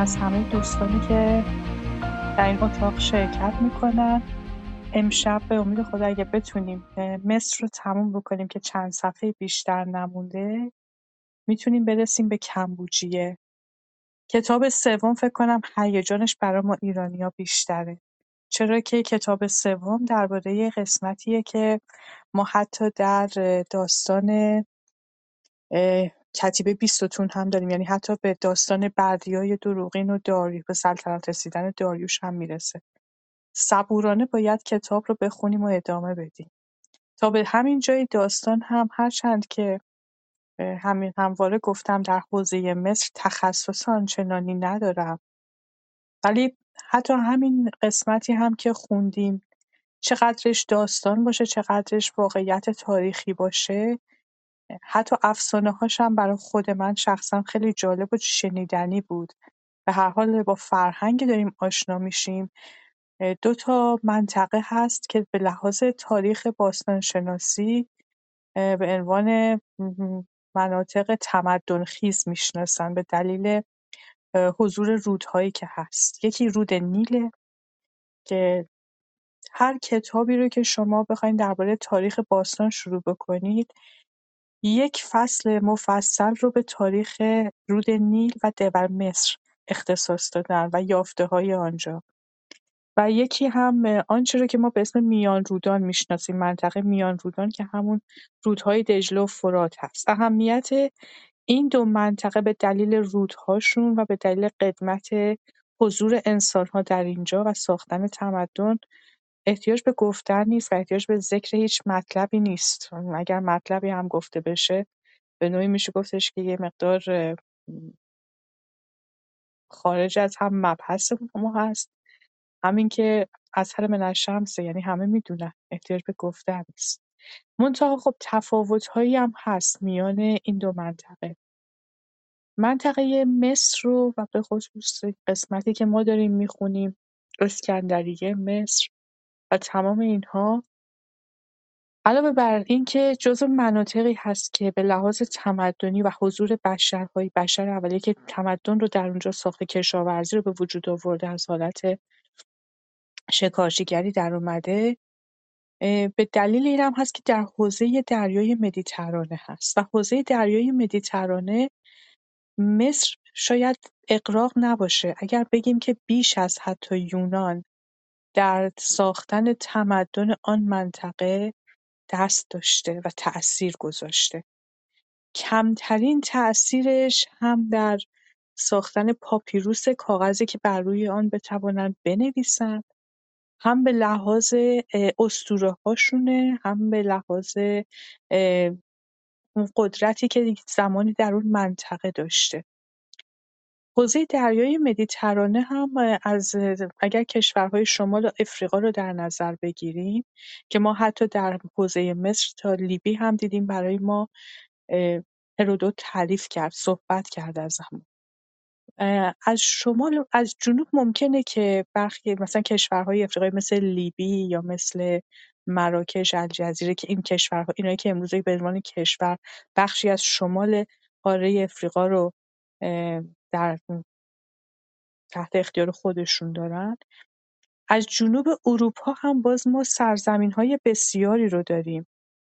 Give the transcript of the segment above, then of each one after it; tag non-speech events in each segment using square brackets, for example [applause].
از همه دوستانی که در این اتاق شرکت می‌کنن. امشب به امید خدا اگه بتونیم مصر رو تموم بکنیم که چند صفحه بیشتر نمونده می‌تونیم برسیم به کمبوجیه. کتاب سوم فکر کنم هیجانش برای ما ایرانیا بیشتره. چرا که کتاب سوم درباره قسمتیه که ما حتی در داستان کتیبه بیستون هم داریم. یعنی حتی به داستان بردیای دروغین و داریوش به سلطنت رسیدن داریوش هم می‌رسه. صبورانه باید کتاب رو بخونیم و ادامه بدیم. تا به همین جای داستان هم هرچند که همین همواره گفتم در حوزه مصر تخصص آنچنانی ندارم. ولی حتی همین قسمتی هم که خوندیم چقدرش داستان باشه چقدرش واقعیت تاریخی باشه حتی افسانه‌هاش هم برای خود من شخصا خیلی جالب و شنیدنی بود. به هر حال با فرهنگی داریم آشنا میشیم. دو تا منطقه هست که به لحاظ تاریخ باستانشناسی به عنوان مناطق تمدن خیز می‌شناسن به دلیل حضور رودهایی که هست. یکی رود نیله که هر کتابی رو که شما بخواید درباره تاریخ باستان شروع بکنید یک فصل مفصل رو به تاریخ رود نیل و دور مصر اختصاص دادن و یافته‌های آنجا. و یکی هم آنچه رو که ما به اسم میان رودان می‌شناسیم منطقه میان رودان که همون رودهای دجله و فرات هست. اهمیت این دو منطقه به دلیل رودهاشون و به دلیل قدمت حضور انسانها در اینجا و ساختن تمدن احتیاج به گفتن نیست و احتیاج به ذکر هیچ مطلبی نیست. اگر مطلبی هم گفته بشه به نوعی میشه گفتش که یه مقدار خارج از هم مبحث ما هست. همین که اثر من الشمس یعنی همه می‌دونن احتیاج به گفتن نیست. منتها خب تفاوت‌هایی هم هست میان این دو منطقه. منطقه مصر رو و به خصوص قسمتی که ما داریم می‌خونیم اسکندریه مصر و تمام اینها. علاوه بر اینکه جزو مناطقی هست که به لحاظ تمدنی و حضور بشرهای بشر اولیه که تمدن رو در اونجا ساخته کشاورزی رو به وجود آورده از حالت شکارچیگری در اومده به دلیل این هم هست که در حوزه دریای مدیترانه هست. و حوزه دریای مدیترانه مصر شاید اغراق نباشه. اگر بگیم که بیش از حتی یونان در ساختن تمدن آن منطقه دست داشته و تأثیر گذاشته. کمترین تأثیرش هم در ساختن پاپیروس کاغذی که بر روی آن بتوانند بنویسند هم به لحاظ هاشونه هم به لحاظ اون قدرتی که زمانی در اون منطقه داشته. حوزه دریای مدیترانه هم از اگر کشورهای شمال افریقا رو در نظر بگیریم که ما حتی در حوزه مصر تا لیبی هم دیدیم برای ما هرودوت تعریف کرد صحبت کرد از هم از شمال از جنوب ممکنه که برخی مثلا کشورهای افریقایی مثل لیبی یا مثل مراکش الجزیره که این کشورها اینایی که امروز به عنوان کشور بخشی از شمال قاره افریقا رو در تحت اختیار خودشون دارن از جنوب اروپا هم باز ما های بسیاری رو داریم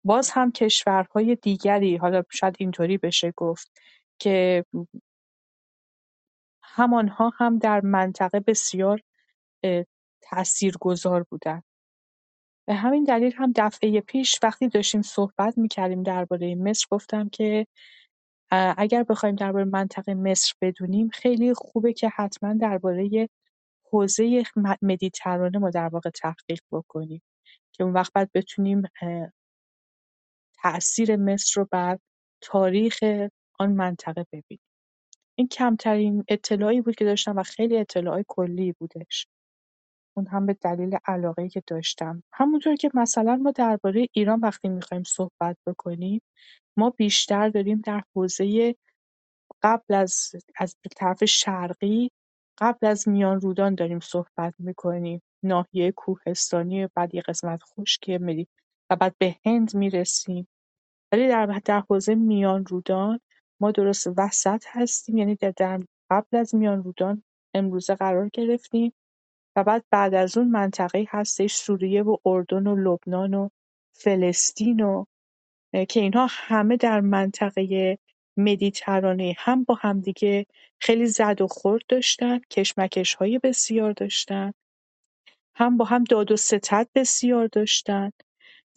باز هم کشورهای دیگری حالا شاید اینطوری بشه گفت که همانها هم در منطقه بسیار تاثیرگذار بودند. به همین دلیل هم دفعه پیش وقتی داشتیم صحبت می‌کردیم درباره مصر گفتم که اگر بخوایم درباره منطقه مصر بدونیم خیلی خوبه که حتما درباره حوزه مدیترانه ما در واقع تحقیق بکنیم که اون وقت بعد بتونیم تأثیر مصر رو بر تاریخ آن منطقه ببینیم. این کمترین اطلاعی بود که داشتم و خیلی اطلاع کلی بودش. اون هم به دلیل علاقه‌ای که داشتم. همونطور که مثلا ما درباره ایران وقتی می‌خوایم صحبت بکنیم ما بیشتر داریم در حوزه قبل از از طرف شرقی قبل از میان رودان داریم صحبت می‌کنیم. ناحیه کوهستانی بعد یه قسمت خشکی ملی و بعد به هند می‌رسیم. ولی در در حوزه میان رودان ما درست وسط هستیم یعنی در, در قبل از میان رودان امروزه قرار گرفتیم و بعد بعد از اون منطقه هستش سوریه و اردن و لبنان و فلسطین و که اینها همه در منطقه مدیترانه هم با همدیگه خیلی زد و خورد داشتن کشمکش های بسیار داشتن هم با هم داد و ستد بسیار داشتن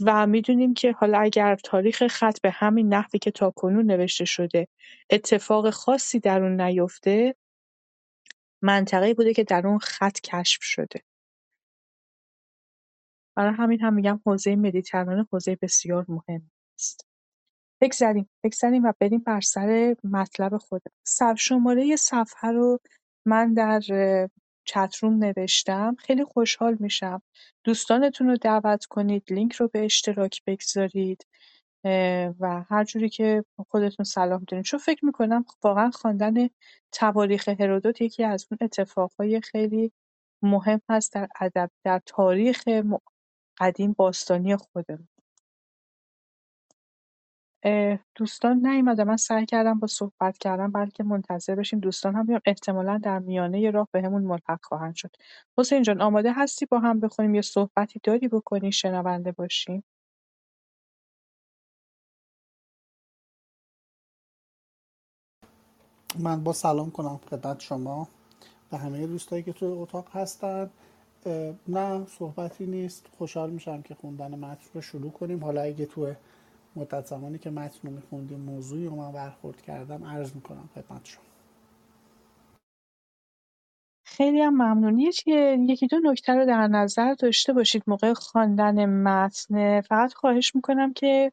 و می‌دونیم که حالا اگر تاریخ خط به همین نحوی که تاکنون نوشته شده اتفاق خاصی در اون نیفته منطقه‌ای بوده که در اون خط کشف شده. برای همین هم میگم حوزه مدیترانه حوزه بسیار مهم. است بگذریم بگذریم و بریم بر سر مطلب خودمون سرشماره صفحه رو من در چتروم نوشتم. خیلی خوشحال میشم. دوستانتون رو دعوت کنید لینک رو به اشتراک بگذارید و هر جوری که خودتون صلاح می‌دونید چون فکر می‌کنم واقعا خواندن تواریخ هرودوت یکی از اون اتفاقهای خیلی مهم هست در ادب در تاریخ قدیم باستانی خودمون. دوستان نیومدن من سعی کردم با صحبت کردن بلکه منتظر بشیم دوستان هم بیان. احتمالا در میانه راه بهمون ملحق خواهند شد. حسین جان آماده هستی با هم بخونیم یه صحبتی داری بکنی شنونده باشیم؟ من با سلام کنم خدمت شما و همه دوستایی که تو اتاق هستن. نه صحبتی نیست. خوشحال میشم که خوندن متن رو شروع کنیم. حالا اگه تو مدت زمانی که متن رو میخوندیم موضوعی رو من برخورد کردم عرض می‌کنم خدمت شما. خیلی هم ممنون. یه یکی دو نکته رو در نظر داشته باشید موقع خواندن متن. فقط خواهش می‌کنم که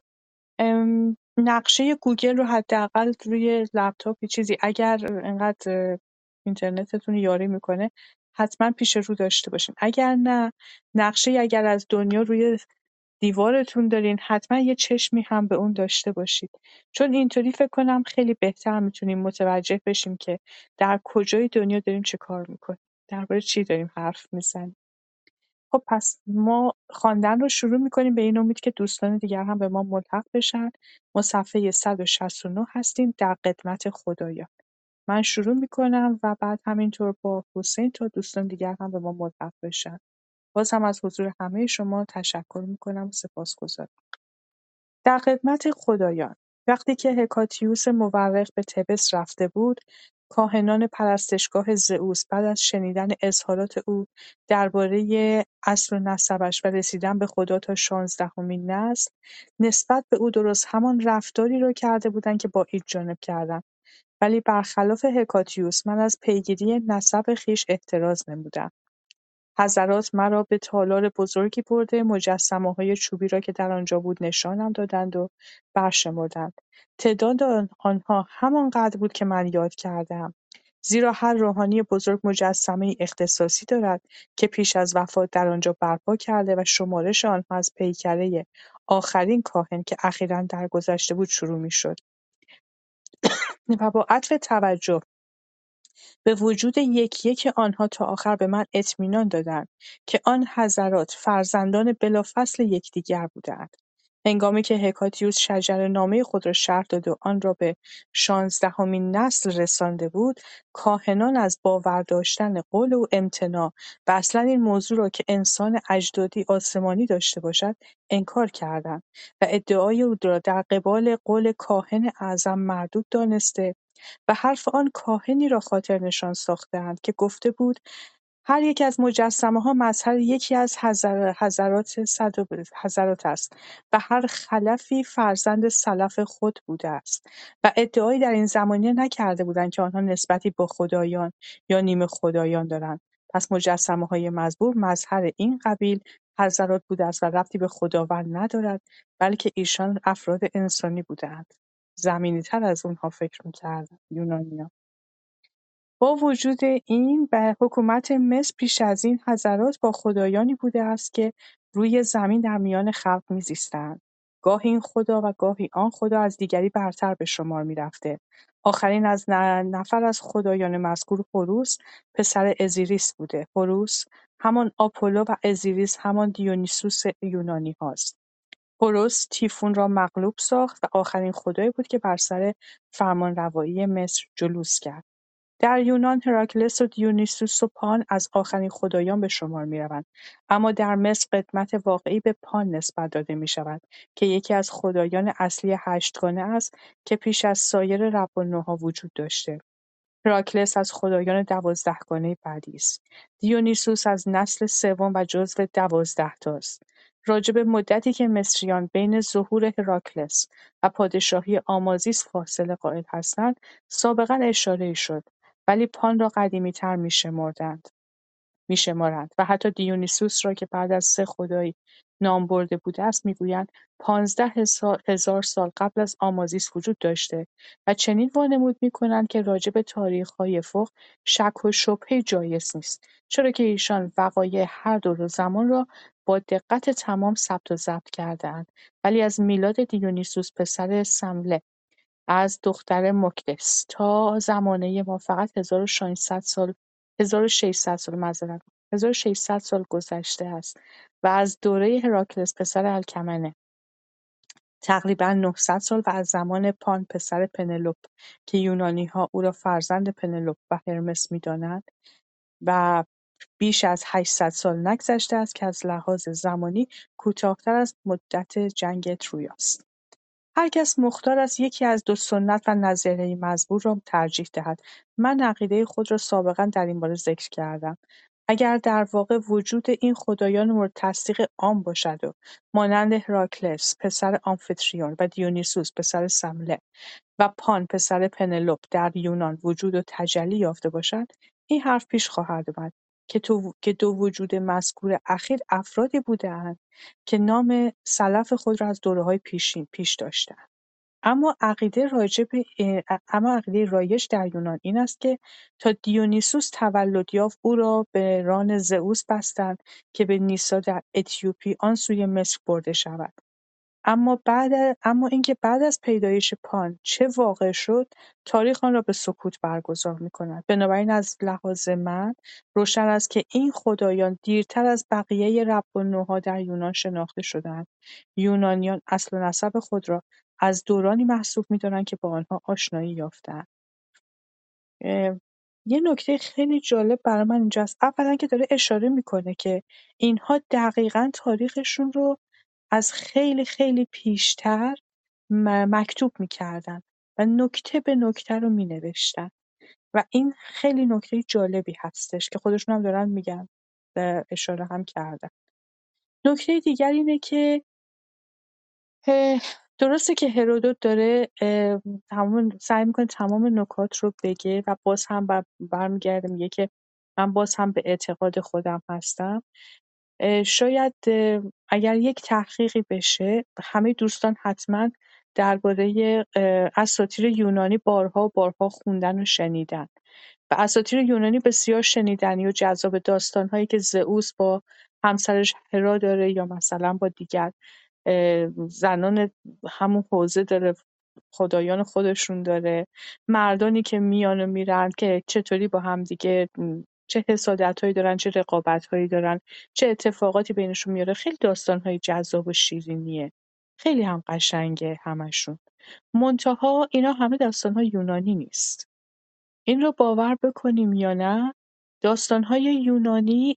نقشه گوگل رو حداقل روی لپتاپ چیزی اگر انقدر اینترنتتون یاری می‌کنه حتما پیش رو داشته باشین. اگر نه نقشه اگر از دنیا روی دیوارتون دارین حتما یه چشمی هم به اون داشته باشید. چون اینطوری فکر کنم خیلی بهتر می‌تونیم متوجه بشیم که در کجای دنیا داریم چه کار می‌کنیم. درباره چی داریم حرف می‌زنیم. خب پس ما خواندن رو شروع می‌کنیم به این امید که دوستان دیگر هم به ما ملحق بشن. ما صفحه 169 هستیم در قدمت خدایان. من شروع می‌کنم و بعد همینطور با حسین تا دوستان دیگر هم به ما ملحق بشن. باز هم از حضور همه شما تشکر می‌کنم و سپاسگزارم در خدمت خدایان، وقتی که هکاتیوس مورخ به تبس رفته بود، کاهنان پرستشگاه زئوس بعد از شنیدن اظهارات او درباره اصل و نسبش و رسیدن به خدا تا شانزدهمین نسل، نسبت به او درست همان رفتاری را کرده بودند که با جانب کردند، ولی برخلاف هکاتیوس من از پیگیری نسب خویش احتراز نمودم. حضرات مرا به تالار بزرگی برده مجسمه‌های چوبی را که در آنجا بود نشانم دادند و برشمردند. تعداد آنها همانقدر بود که من یاد کرده‌ام، زیرا هر روحانی بزرگ مجسمه‌ای اختصاصی دارد که پیش از وفات در آنجا برپا کرده و شمارش آنها از پیکره آخرین کاهن که اخیرا درگذشته بود شروع می‌شد و با عطف توجه به وجود یک یک آنها تا آخر به من اطمینان دادند که آن حضرات فرزندان بلافصل یکدیگر بودند. هنگامی که هکاتیوس شجره‌نامه خود را شرح داده و آن را به شانزدهمین نسل رسانده بود، کاهنان از باور داشتن قول او امتناع و اصلا این موضوع را که انسان اجدادی آسمانی داشته باشد انکار کردند و ادعای او را در قبال قول کاهن اعظم مردود دانسته و حرف آن کاهنی را خاطرنشان ساخته‌اند که گفته بود هر یک از مجسمه‌ها مظهر یکی از حضرات حضرات است و هر خلفی فرزند سلف خود بوده است و ادعایی در این زمانیه نکرده بودند که آنها نسبتی با خدایان یا نیمه خدایان دارند. پس مجسمه‌های مزبور مظهر این قبیل حضرات بوده است و ربطی به خداوند ندارد بلکه ایشان افراد انسانی بوده‌اند. زمینی‌تر از اونها فکر می‌کردن یونانیان با وجود این به حکومت مصر پیش از این حضرات با خدایانی بوده است که روی زمین در میان خلق میزیستند. گاهی این خدا و گاهی آن خدا از دیگری برتر به شمار می‌رفته. آخرین از نفر از خدایان مذکور هوروس پسر ازیریس بوده. هوروس همان آپولو و ازیریس همان دیونیسوس یونانی هاست. هوروس تیفون را مغلوب ساخت و آخرین خدایی بود که بر سر فرمانروایی مصر جلوس کرد. در یونان هراکلس و دیونیسوس و پان از آخرین خدایان به شمار می‌روند، اما در مصر قدمت واقعی به پان نسبت داده می‌شود که یکی از خدایان اصلی هشتگانه است که پیش از سایر رب وجود داشته. هراکلس از خدایان دوازدهگانه بعدی است. دیونیسوس از نسل سوم و جزو دوازدهتاست. راجع به مدتی که مصریان بین ظهور هراکلس و پادشاهی آمازیس فاصله قائل هستند سابقا اشارهای شد ولی پان را قدیمی‌تر می‌شمردند. می‌شمارند. و حتی دیونیسوس را که بعد از سه خدای نام برده بوده است می‌گویند پانزده هزار سال قبل از آمازیس وجود داشته و چنین وانمود می‌کنند که راجع به تاریخهای فوق شک و شبهه جایز نیست چرا که ایشان وقایع هر دور زمان را با دقت تمام ثبت و ضبط کردهاند. ولی از میلاد دیونیسوس پسر سمله از دختر مکدس تا زمانه ما فقط 1600 سال 1600 سال معذرت 1600 سال گذشته است و از دوره هراکلس پسر الکمنه تقریبا 900 سال و از زمان پان پسر پنلوپ که یونانی ها او را فرزند پنلوپ و هرمس می‌دانند و بیش از 800 سال نگذشته است که از لحاظ زمانی کوتاهتر از مدت جنگ ترویاست. هر کس مختار است یکی از دو سنت و نظریه مزبور را ترجیح دهد. من عقیده خود را سابقا در این باره ذکر کردم. اگر در واقع وجود این خدایان مورد تصدیق عام باشد و مانند هراکلس پسر آمفیتریون و دیونیسوس پسر سمله و پان پسر پنلوپ در یونان وجود و تجلی یافته باشد این حرف پیش خواهد آمد که, که دو وجود مذکور اخیر افرادی بوده‌اند که نام سلف خود را از دوره‌های پیشین پیش داشته‌اند. اما عقیده اما عقیده رایج در یونان این است که تا دیونیسوس تولد یافت او را به ران زئوس بستند که به نیسا در اتیوپی آن سوی مصر برده شود. اما بعد اما اینکه بعد از پیدایش پان چه واقع شد تاریخ آن را به سکوت برگزار می‌کند. بنابراین از لحاظ من روشن است که این خدایان دیرتر از بقیه رب نوها در یونان شناخته شدند یونانیان اصل و نسب خود را از دورانی محسوب می‌دانند که با آنها آشنایی یافته‌اند. یه نکته خیلی جالب برای من اینجاست. اولا که داره اشاره می‌کنه که اینها دقیقا تاریخشون رو از خیلی خیلی پیشتر مکتوب می‌کردن و نکته به نکته رو مینوشتن. و این خیلی نکته جالبی هستش که خودشون هم دارن میگن اشاره هم کردن. نکته دیگر اینه که درسته که هرودوت داره تمام سعی می‌کنه تمام نکات رو بگه و باز هم برمیگرده میگه که من باز هم به اعتقاد خودم هستم. شاید اگر یک تحقیقی بشه همه دوستان حتما درباره اساطیر یونانی بارها و بارها خوندن و شنیدن. و اساطیر یونانی بسیار شنیدنی و جذاب داستانهایی که زئوس با همسرش هرا داره یا مثلا با دیگر زنان همون حوزه داره خدایان خودشون داره. مردانی که میان و میرن که چطوری با هم دیگه چه هایی دارن چه هایی دارن چه اتفاقاتی بینشون میاره خیلی های جذاب و شیرینیه. خیلی هم قشنگه همشون. منتها اینا همه های یونانی نیست. این رو باور بکنیم یا نه های یونانی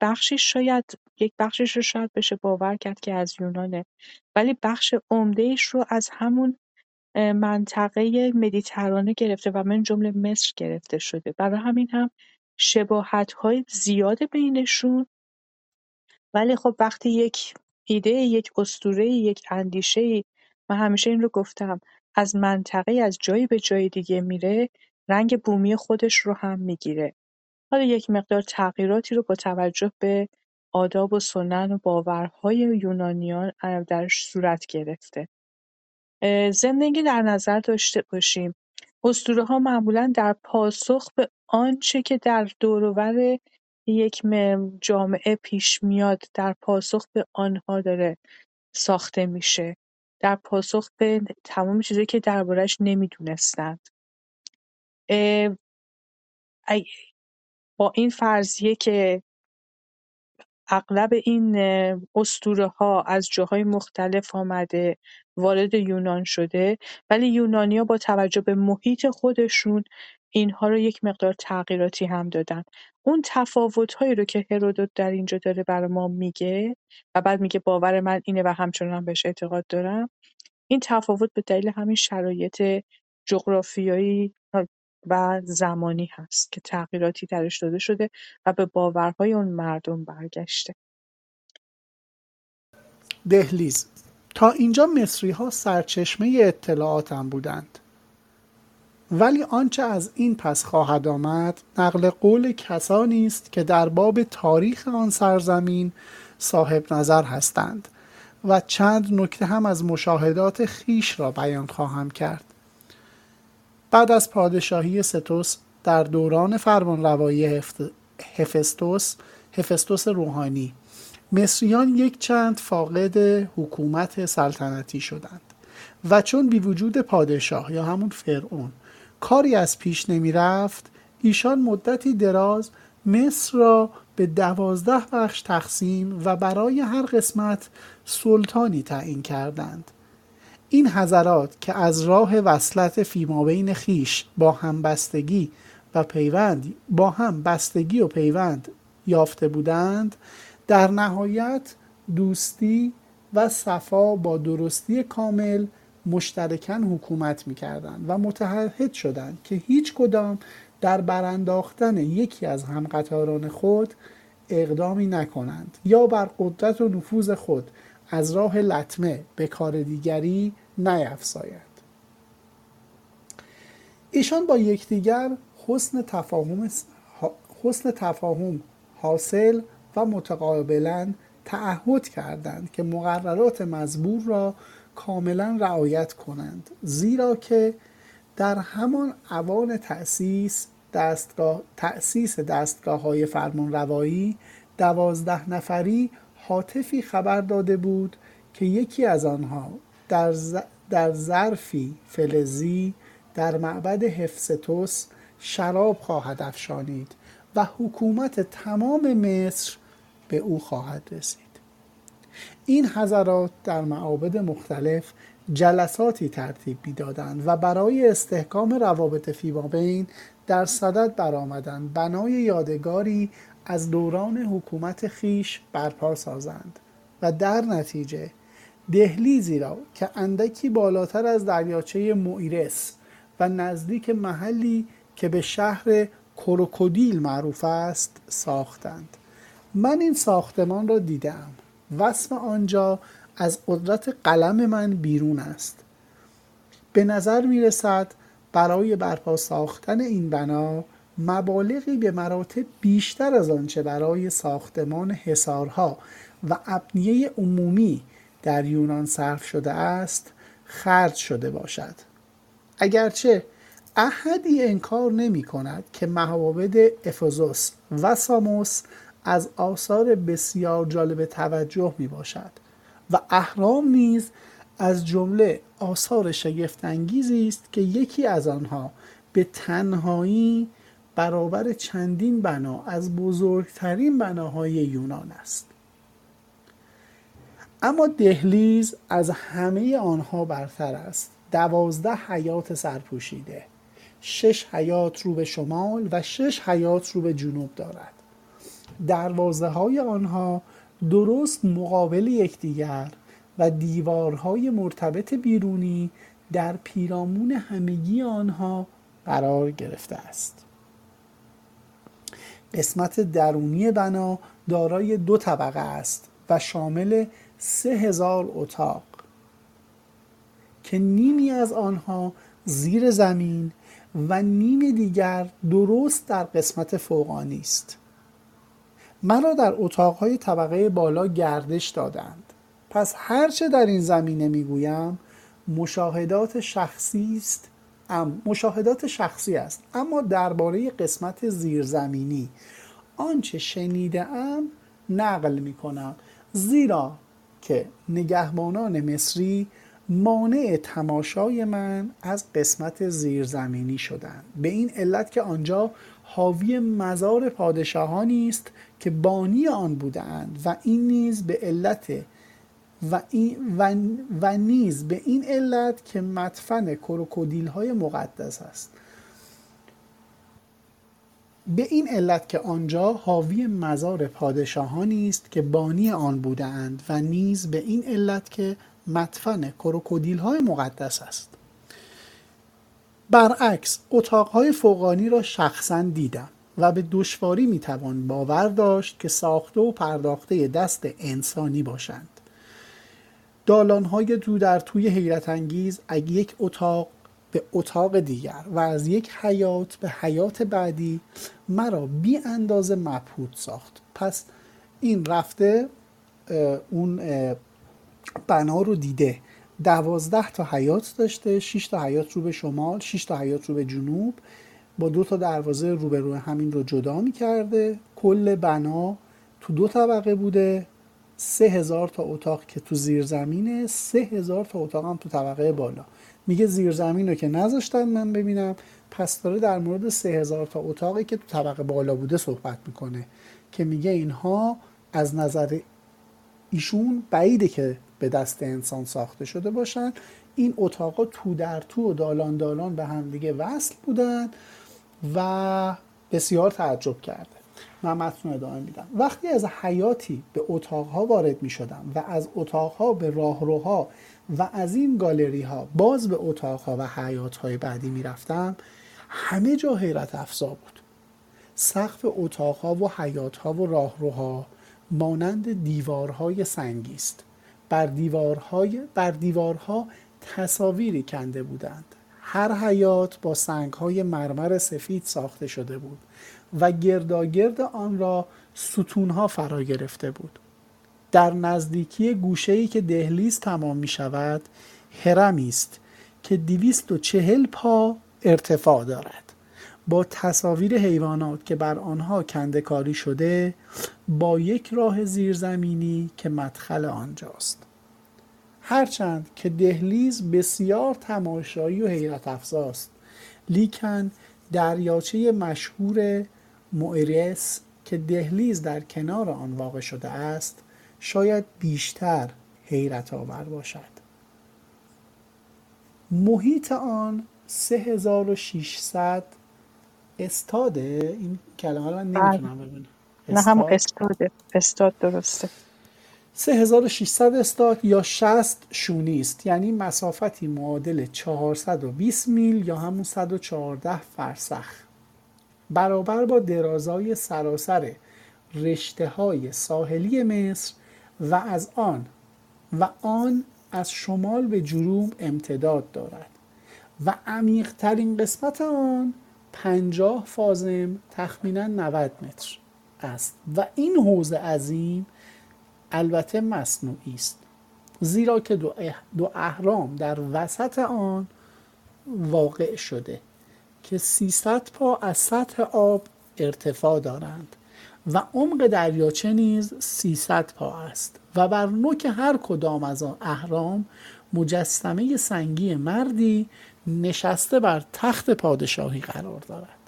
بخشی شاید یک بخشش رو شاید بشه باور کرد که از یونانه. ولی بخش عمدهش رو از همون منطقه مدیترانه گرفته و من جمله مصر گرفته شده. برای همین هم های زیاد بینشون. ولی خب وقتی یک ایده یک اسطوره یک اندیشه من همیشه این رو گفتم از منطقه از جایی به جای دیگه میره رنگ بومی خودش رو هم می‌گیره. حالا یک مقدار تغییراتی رو با توجه به آداب و سنن و باورهای یونانیان درش صورت گرفته. اینکه در نظر داشته باشیم. ها معمولا در پاسخ به آنچه که در دور یک جامعه پیش میاد در پاسخ به آنها داره ساخته میشه. در پاسخ به تمام چیزی که دربارهش نمی‌دونستند. با این فرضیه که اغلب این ها از جاهای مختلف آمده وارد یونان شده ولی یونانیا با توجه به محیط خودشون اینها رو یک مقدار تغییراتی هم دادن. اون تفاوت‌هایی رو که هرودوت در اینجا داره برای ما میگه و بعد میگه باور من اینه و همچنان هم بهش اعتقاد دارم این تفاوت به دلیل همین شرایط جغرافیایی و زمانی هست که تغییراتی درش داده شده و به باورهای اون مردم برگشته. دهلیز تا اینجا مصری ها سرچشمه اطلاعاتم بودند. ولی آنچه از این پس خواهد آمد نقل قول کسانی است که در باب تاریخ آن سرزمین صاحب نظر هستند و چند نکته هم از مشاهدات خیش را بیان خواهم کرد. بعد از پادشاهی ستوس در دوران فرمانروایی هفستوس هفستوس روحانی مصریان یک چند فاقد حکومت سلطنتی شدند و چون بی وجود پادشاه یا همون فرعون کاری از پیش نمی رفت ایشان مدتی دراز مصر را به دوازده بخش تقسیم و برای هر قسمت سلطانی تعیین کردند. این حضرات که از راه وصلت فیمابین خیش با هم بستگی و پیوند با هم بستگی و پیوند یافته بودند در نهایت دوستی و صفا با درستی کامل مشترکن حکومت می‌کردند و متحد شدند که هیچ کدام در برانداختن یکی از همقطاران خود اقدامی نکنند یا بر قدرت و نفوذ خود از راه لطمه به کار دیگری نیفزایند ایشان با یکدیگر حسن تفاهم حسن تفاهم حاصل و متقابلا تعهد کردند که مقررات مزبور را کاملا رعایت کنند زیرا که در همان اوان تأسیس دستگاه تأسیس دستگاه های فرمان روایی دوازده نفری حاطفی خبر داده بود که یکی از آنها در, در ظرفی فلزی در معبد هفستوس شراب خواهد افشانید و حکومت تمام مصر به او خواهد رسید. این حضرات در معابد مختلف جلساتی ترتیب می‌دادند و برای استحکام روابط فیمابین در صدد برآمدند. بنای یادگاری از دوران حکومت خیش برپا سازند و در نتیجه دهلیزی را که اندکی بالاتر از دریاچه مویرس و نزدیک محلی که به شهر کروکودیل معروف است ساختند. من این ساختمان را دیدم وصف آنجا از قدرت قلم من بیرون است. به نظر می رسد برای برپا ساختن این بنا مبالغی به مراتب بیشتر از آنچه برای ساختمان حصارها و ابنیه عمومی در یونان صرف شده است خرج شده باشد. اگرچه احدی انکار نمی کند که معابد افوزوس و ساموس از آثار بسیار جالب توجه می باشد و اهرام نیز از جمله آثار شگفتانگیزی است که یکی از آنها به تنهایی برابر چندین بنا از بزرگترین بناهای یونان است. اما دهلیز از همه آنها برتر است. دوازده حیات سرپوشیده شش حیات رو به شمال و شش حیات رو به جنوب دارد. دروازه های آنها درست مقابل یکدیگر و دیوارهای مرتبط بیرونی در پیرامون همگی آنها قرار گرفته است. قسمت درونی بنا دارای دو طبقه است و شامل سه هزار اتاق. که نیمی از آنها زیر زمین و نیم دیگر درست در قسمت فوقانی است. مرا در اتاقهای طبقه بالا گردش دادند. پس هرچه در این زمینه می‌گویم مشاهدات شخصی است مشاهدات شخصی است. اما درباره قسمت زیرزمینی آنچه شنیده ام نقل می کنم زیرا که نگهبانان مصری مانع تماشای من از قسمت زیرزمینی شدند. به این علت که آنجا حاوی مزار پادشاهانی است که بانی آن بودند و این نیز به علت و, و, و نیز به این علت که مدفن کروکودیل های مقدس است. به این علت که آنجا حاوی مزار پادشاهانی است که بانی آن بودند و نیز به این علت که مدفن کروکودیل های مقدس است. برعکس اتاقهای فوقانی را شخصا دیدم. و به دشواری می‌توان باور داشت که ساخته و پرداخته دست انسانی باشند. دالانهای دو در توی حیرت انگیز از یک اتاق به اتاق دیگر و از یک حیات به حیات بعدی مرا بی اندازه مبهوت ساخت. پس این رفته اون بنا رو دیده. دوازده تا حیات داشته 6 تا حیات رو به شمال 6 تا حیات رو به جنوب. با دو تا دروازه روبروی همین رو جدا می کرده کل بنا تو دو طبقه بوده. سه هزار تا اتاق که تو زیر زمینه سه هزار تا اتاق هم تو طبقه بالا. میگه زیر زمین رو که نذاشتن من ببینم. پس داره در مورد سه هزار تا اتاقی که تو طبقه بالا بوده صحبت می‌کنه که میگه اینها از نظر ایشون بعیده که به دست انسان ساخته شده باشن. این اتاقا تو در تو و دالان دالان به هم دیگه وصل بودن. و بسیار تعجب کرده. من متن ادامه میدم. وقتی از حیاتی به اتاقها وارد می شدم و از اتاقها به راهروها و از این گالری ها باز به اتاقها و حیات های بعدی می رفتم همه جا حیرت افزا بود. سقف اتاقها و حیات ها و راهروها مانند دیوارهای سنگی است. بر دیوارهای بر دیوارها تصاویری کنده بودند. هر حیات با سنگهای مرمر سفید ساخته شده بود و گرداگرد آن را ستونها فرا گرفته بود. در نزدیکی گوشه‌ای که دهلیز تمام می شود هرمی است که دویست و چهل پا ارتفاع دارد. با تصاویر حیوانات که بر آنها کندکاری شده با یک راه زیرزمینی که مدخل آنجاست. هرچند که دهلیز بسیار تماشایی و حیرت افزاست. لیکن دریاچه مشهور موئرس که دهلیز در کنار آن واقع شده است شاید بیشتر حیرت آور باشد. محیط آن 3600 استاده؟ این کلمه رو من نمی‌تونم بله. ببینم. نه هم استاده. استاد درسته. 3600 استاد یا 60 شونی است. یعنی مسافتی معادل 420 میل یا همون 114 فرسخ. برابر با درازای سراسر رشته های ساحلی مصر و از آن و آن از شمال به جنوب امتداد دارد و عمیقترین قسمت آن پنجاه فازم تخمینا 90 متر است و این حوزه عظیم البته مصنوعی است. زیرا که دو اهرام در وسط آن واقع شده که 300 پا از سطح آب ارتفاع دارند و عمق دریاچه نیز 300 پا است و بر نوک هر کدام از آن اهرام مجسمه سنگی مردی نشسته بر تخت پادشاهی قرار دارد.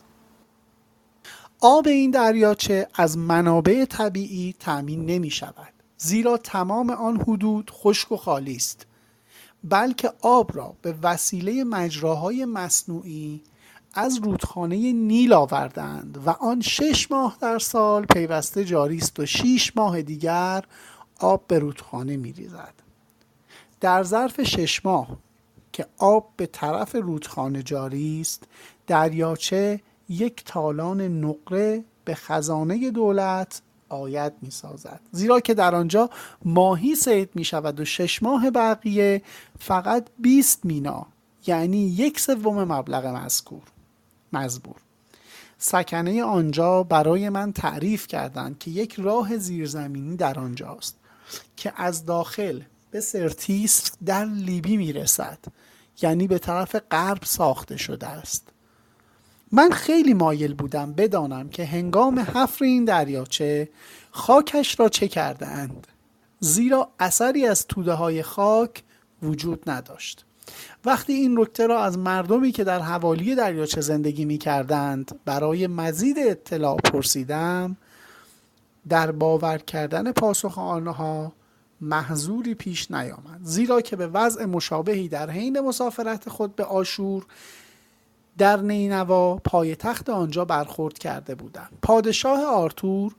آب این دریاچه از منابع طبیعی تأمین نمی شود. زیرا تمام آن حدود خشک و خالی است بلکه آب را به وسیله مجراهای مصنوعی از رودخانه نیل آوردند و آن شش ماه در سال پیوسته جاری است و شش ماه دیگر آب به رودخانه می ریزد. در ظرف شش ماه که آب به طرف رودخانه جاری است دریاچه یک تالان نقره به خزانه دولت آید می سازد زیرا که در آنجا ماهی سید می شود و شش ماه بقیه فقط 20 مینا یعنی یک سوم مبلغ مذکور مزبور. سکنه آنجا برای من تعریف کردند که یک راه زیرزمینی در آنجاست که از داخل به سرتیس در لیبی می‌رسد یعنی به طرف غرب ساخته شده است. من خیلی مایل بودم بدانم که هنگام حفر این دریاچه خاکش را چه کرده اند زیرا اثری از توده های خاک وجود نداشت. وقتی این نکته را از مردمی که در حوالی دریاچه زندگی می کردند برای مزید اطلاع پرسیدم در باور کردن پاسخ آنها محضوری پیش نیامد. زیرا که به وضع مشابهی در حین مسافرت خود به آشور در نینوا پایتخت آنجا برخورد کرده بودند. پادشاه آرتور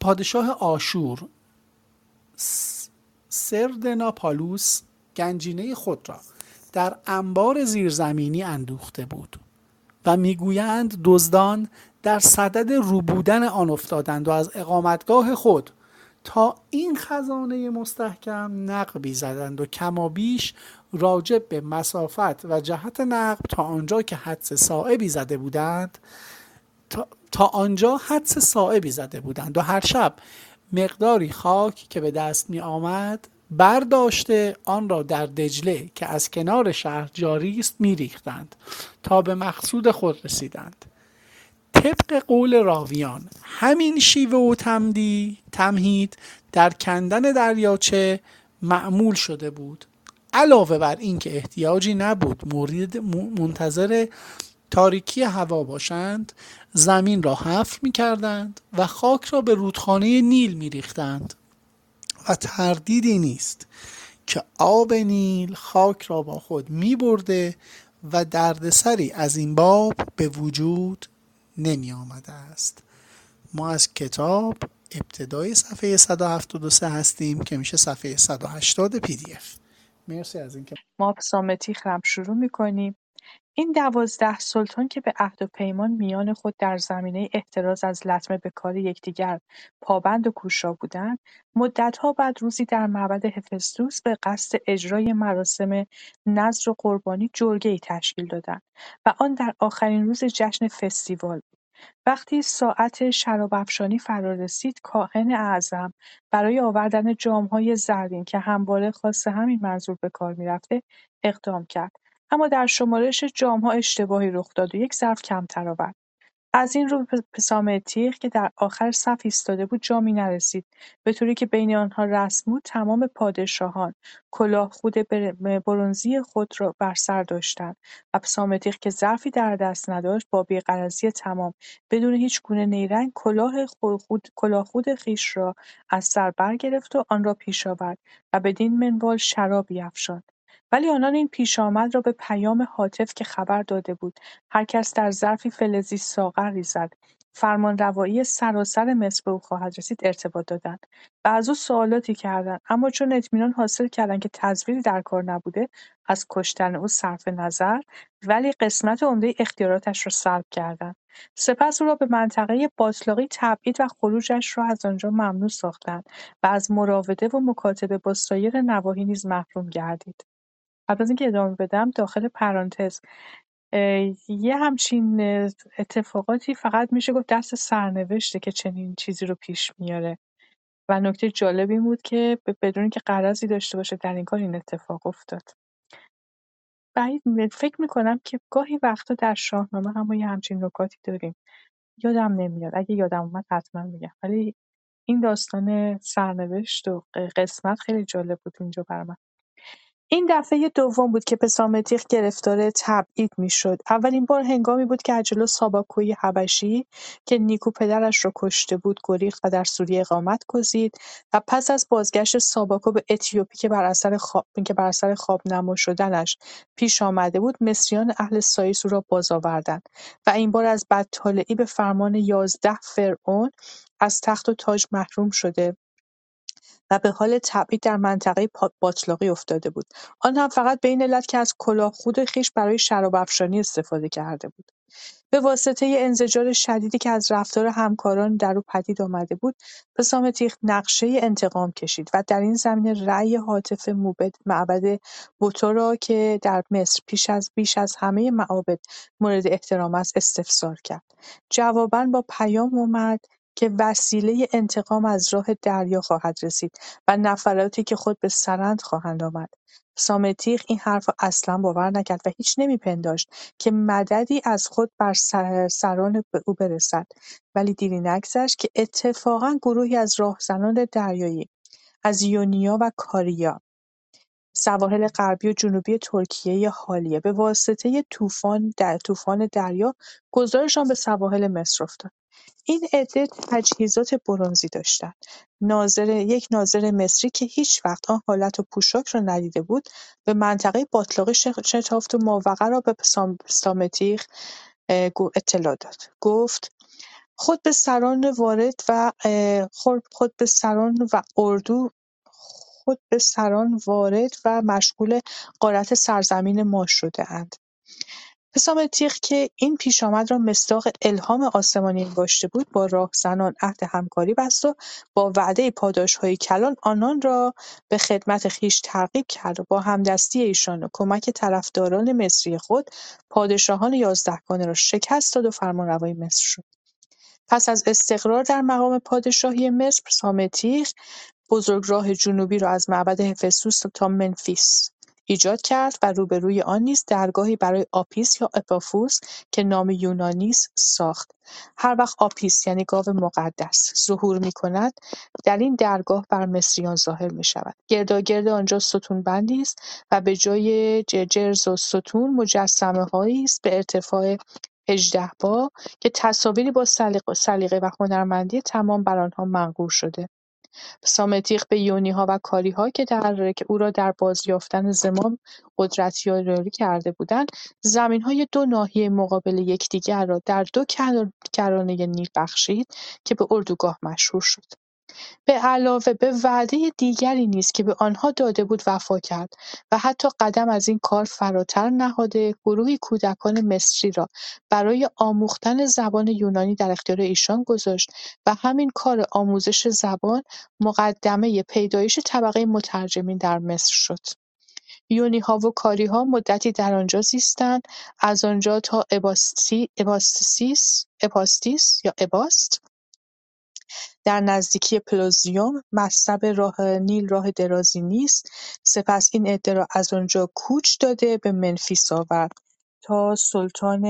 پادشاه آشور سردناپالوس گنجینه خود را در انبار زیرزمینی اندوخته بود و می‌گویند دزدان در صدد روبودن آن افتادند و از اقامتگاه خود تا این خزانه مستحکم نقبی زدند و کمابیش راجب به مسافت و جهت نقب تا آنجا که حدس صائبی زده بودند تا, آنجا حدس صائبی زده بودند. و هر شب مقداری خاک که به دست می آمد برداشته آن را در دجله که از کنار شهر جاری است میریختند تا به مقصود خود رسیدند. طبق قول راویان همین شیوه و تمدی تمهید در کندن دریاچه معمول شده بود. علاوه بر اینکه احتیاجی نبود مورد منتظر تاریکی هوا باشند زمین را حفر می کردند و خاک را به رودخانه نیل می ریختند و تردیدی نیست که آب نیل خاک را با خود می برده و دردسری از این باب به وجود نمی آمده است. ما از کتاب ابتدای صفحه 173 هستیم که میشه صفحه 180 پی دی اف. مرسی از اینکه ما سامتی خرم شروع می‌کنیم. این دوازده سلطان که به عهد و پیمان میان خود در زمینه احتراز از لطمه به کار یکدیگر پابند و کوشا بودند مدتها بعد روزی در معبد هفستوس به قصد اجرای مراسم نذر و قربانی ای تشکیل دادند و آن در آخرین روز جشن فستیوال وقتی ساعت شرابافشانی فرارسید کاهن اعظم برای آوردن جامهای زرین که همواره خاص همین منظور به کار می‌رفته اقدام کرد اما در شمارش جام‌ها اشتباهی رخ داد و یک ظرف کمتر آورد. از این رو به تیغ که در آخر صف ایستاده بود جامی نرسید. طوری که بین آنها رسم بود تمام پادشاهان کلاه خود برنزی خود را بر سر داشتند و تیغ که ظرفی در دست نداشت با بی‌غرضی تمام بدون هیچ گونه نیرنگ کلاه خود خود خویش را از سر برگرفت و آن را پیش آورد و بدین منوال شراب بیفشاند ولی آنان این پیشامد را به پیام هاتف که خبر داده بود هر کس در ظرفی فلزی ساغر ریزد. فرمانروایی سراسر مصر به او خواهد رسید ارتباط دادند و از او سوالاتی کردند. اما چون اطمینان حاصل کردند که تزویری در کار نبوده از کشتن او صرف نظر ولی قسمت عمده اختیاراتش را سلب کردند. سپس او را به منطقه باطلاقی تبعید و خروجش را از آنجا ممنوع ساختند و از مراوده و مکاتبه با سایر نواحی نیز محروم گردید. قبل از اینکه ادامه بدم داخل پرانتز یه همچین اتفاقاتی فقط میشه گفت دست سرنوشته که چنین چیزی رو پیش میاره. و نکته جالبی بود که بدون اینکه قرضی داشته باشه در این کار این اتفاق افتاد. بعید فکر می‌کنم که گاهی وقتا در شاهنامه هم ما یه همچین نکاتی داریم. یادم نمیاد. اگه یادم اومد حتما میگم. ولی این داستان سرنوشت و قسمت خیلی جالب بود اینجا بر من این دفعه دوم بود که پسامتیخ گرفتار تبعید می‌شد. اولین بار هنگامی بود که اجلو ساباکوی حبشی که نیکو پدرش را کشته بود گریخت و در سوریه اقامت گزید و پس از بازگشت ساباکو به اتیوپی که بر اثر خواب که بر اثر خواب نما شدنش پیش آمده بود مصریان اهل سایس او را بازآوردند و این بار از بدطالعی به فرمان یازده فرعون از تخت و تاج محروم شده و به حال تبعید در منطقه باطلاقی افتاده بود، آن هم فقط به این علت که از کلاهخود خویش برای شرابافشانی استفاده کرده بود. به واسطه انزجار شدیدی که از رفتار همکاران در او پدید آمده بود، تیخ نقشه انتقام کشید و در این زمینه رأی حاطف موبد معبد بوتو را که در مصر پیش از بیش از همه معابد مورد احترام است استفسار کرد. جوابا با پیام اومد که وسیله انتقام از راه دریا خواهد رسید و نفراتی که خود به سرند خواهند آمد. سامتیخ این حرف را اصلا باور نکرد و هیچ نمیپنداشت که مددی از خود بر سران او برسد ولی دیری نگذشت که اتفاقا گروهی از راهزنان دریایی از یونیا و کاریا سواحل غربی و جنوبی ترکیه حالیه به واسطه طوفان در طوفان دریا گذارشان به سواحل مصر افتاد این عده تجهیزات برنزی داشتند. ناظر یک ناظر مصری که هیچ‌وقت آن حالت و پوشاک را ندیده بود، به منطقه باطلاقی شتافت و ماوقع را به سامتیخ اطلاع داد. گفت: خود به سران وارد و خود به سران و اردو خود به سران وارد و مشغول غارت سرزمین ما شدهاند. حسام تیغ که این پیشامد را مصداق الهام آسمانی انگاشته بود با راهزنان عهد همکاری بست و با وعده پاداش‌های کلان آنان را به خدمت خویش ترغیب کرد و با همدستی ایشان و کمک طرفداران مصری خود پادشاهان یازده‌گانه را شکست داد و فرمانروای مصر شد. پس از استقرار در مقام پادشاهی مصر، پسامتیخ بزرگراه جنوبی را از معبد هفستوس تا منفیس ایجاد کرد و روبروی آن نیز درگاهی برای آپیس یا اپافوس که نام یونانی است ساخت. هر وقت آپیس یعنی گاو مقدس ظهور می‌کند در این درگاه بر مصریان ظاهر می‌شود. گرداگرد آنجا ستون‌بندی است و به جای جرز و ستون مجسمه‌هایی است به ارتفاع هجده با که تصاویری با سلیقه و هنرمندی تمام بر آنها منقور شده. سامتیغ به یونیها و کاریها که که او را در بازیافتن زمام قدرتیاری کرده بودند زمینهای دو ناحیه مقابل یکدیگر را در دو کرانه نیل بخشید که به اردوگاه مشهور شد. به علاوه به وعده دیگری نیز که به آنها داده بود وفا کرد و حتی قدم از این کار فراتر نهاده گروهی کودکان مصری را برای آموختن زبان یونانی در اختیار ایشان گذاشت و همین کار آموزش زبان مقدمه پیدایش طبقه مترجمین در مصر شد. یونیها و کاریها مدتی در آنجا زیستند از آنجا تا اباستیس یا اباست در نزدیکی پلوزیوم مصب راه نیل راه درازی نیست. سپس این عده از آنجا کوچ داده به منفیس آورد. تا سلطان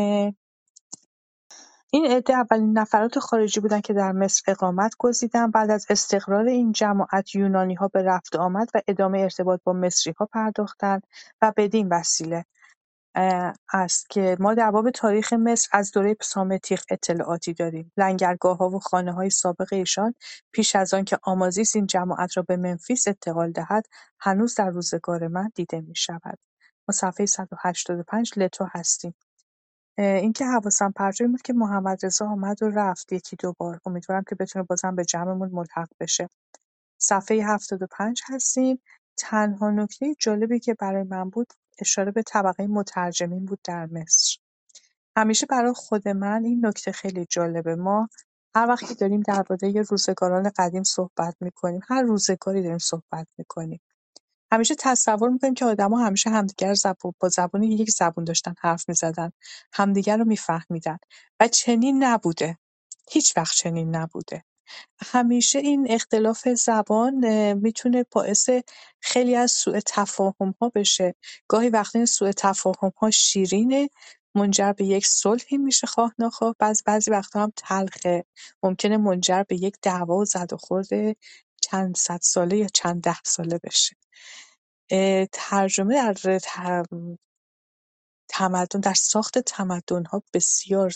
این عده اولین نفرات خارجی بودند که در مصر اقامت گزیدند بعد از استقرار این جماعت یونانیها به رفت آمد و ادامه ارتباط با مصریها پرداختند و بدین وسیله است که ما در باب تاریخ مصر از دوره سامتیق اطلاعاتی داریم. لنگرگاه‌ها و خانه‌های سابق ایشان پیش از آنکه آمازیس این جماعت را به منفیس انتقال دهد هنوز در روزگار من دیده می‌شود. ما صفحه 185 لتو هستیم. اینکه حواسم پرت بود که محمدرضا آمد و رفت یکی دو بار. امیدوارم که بتونه بازم به جمعمون ملحق بشه. صفحه 75 هستیم. تنها نکته جالبی که برای من بود اشاره به طبقه مترجمین بود در مصر. همیشه برای خود من این نکته خیلی جالبه. ما هر وقتی داریم درباره روزگاران قدیم صحبت می‌کنیم هر روزگاری داریم صحبت می‌کنیم. همیشه تصور می‌کنیم که آدما همیشه همدیگر زبون با زبون یک زبون داشتن حرف می‌زدن همدیگر رو میفهمیدن. و چنین نبوده. هیچ وقت چنین نبوده. همیشه این اختلاف زبان می‌تونه باعث خیلی از سوء ها بشه. گاهی وقتا این سوء ها شیرینه، منجر به یک صلحی میشه خواه نخواه، بعض بعضی وقتا هم تلخه. ممکنه منجر به یک دعوا و زد و خورد چند صد ساله یا چند ده ساله بشه. ترجمه در تمدن در ساخت ها بسیار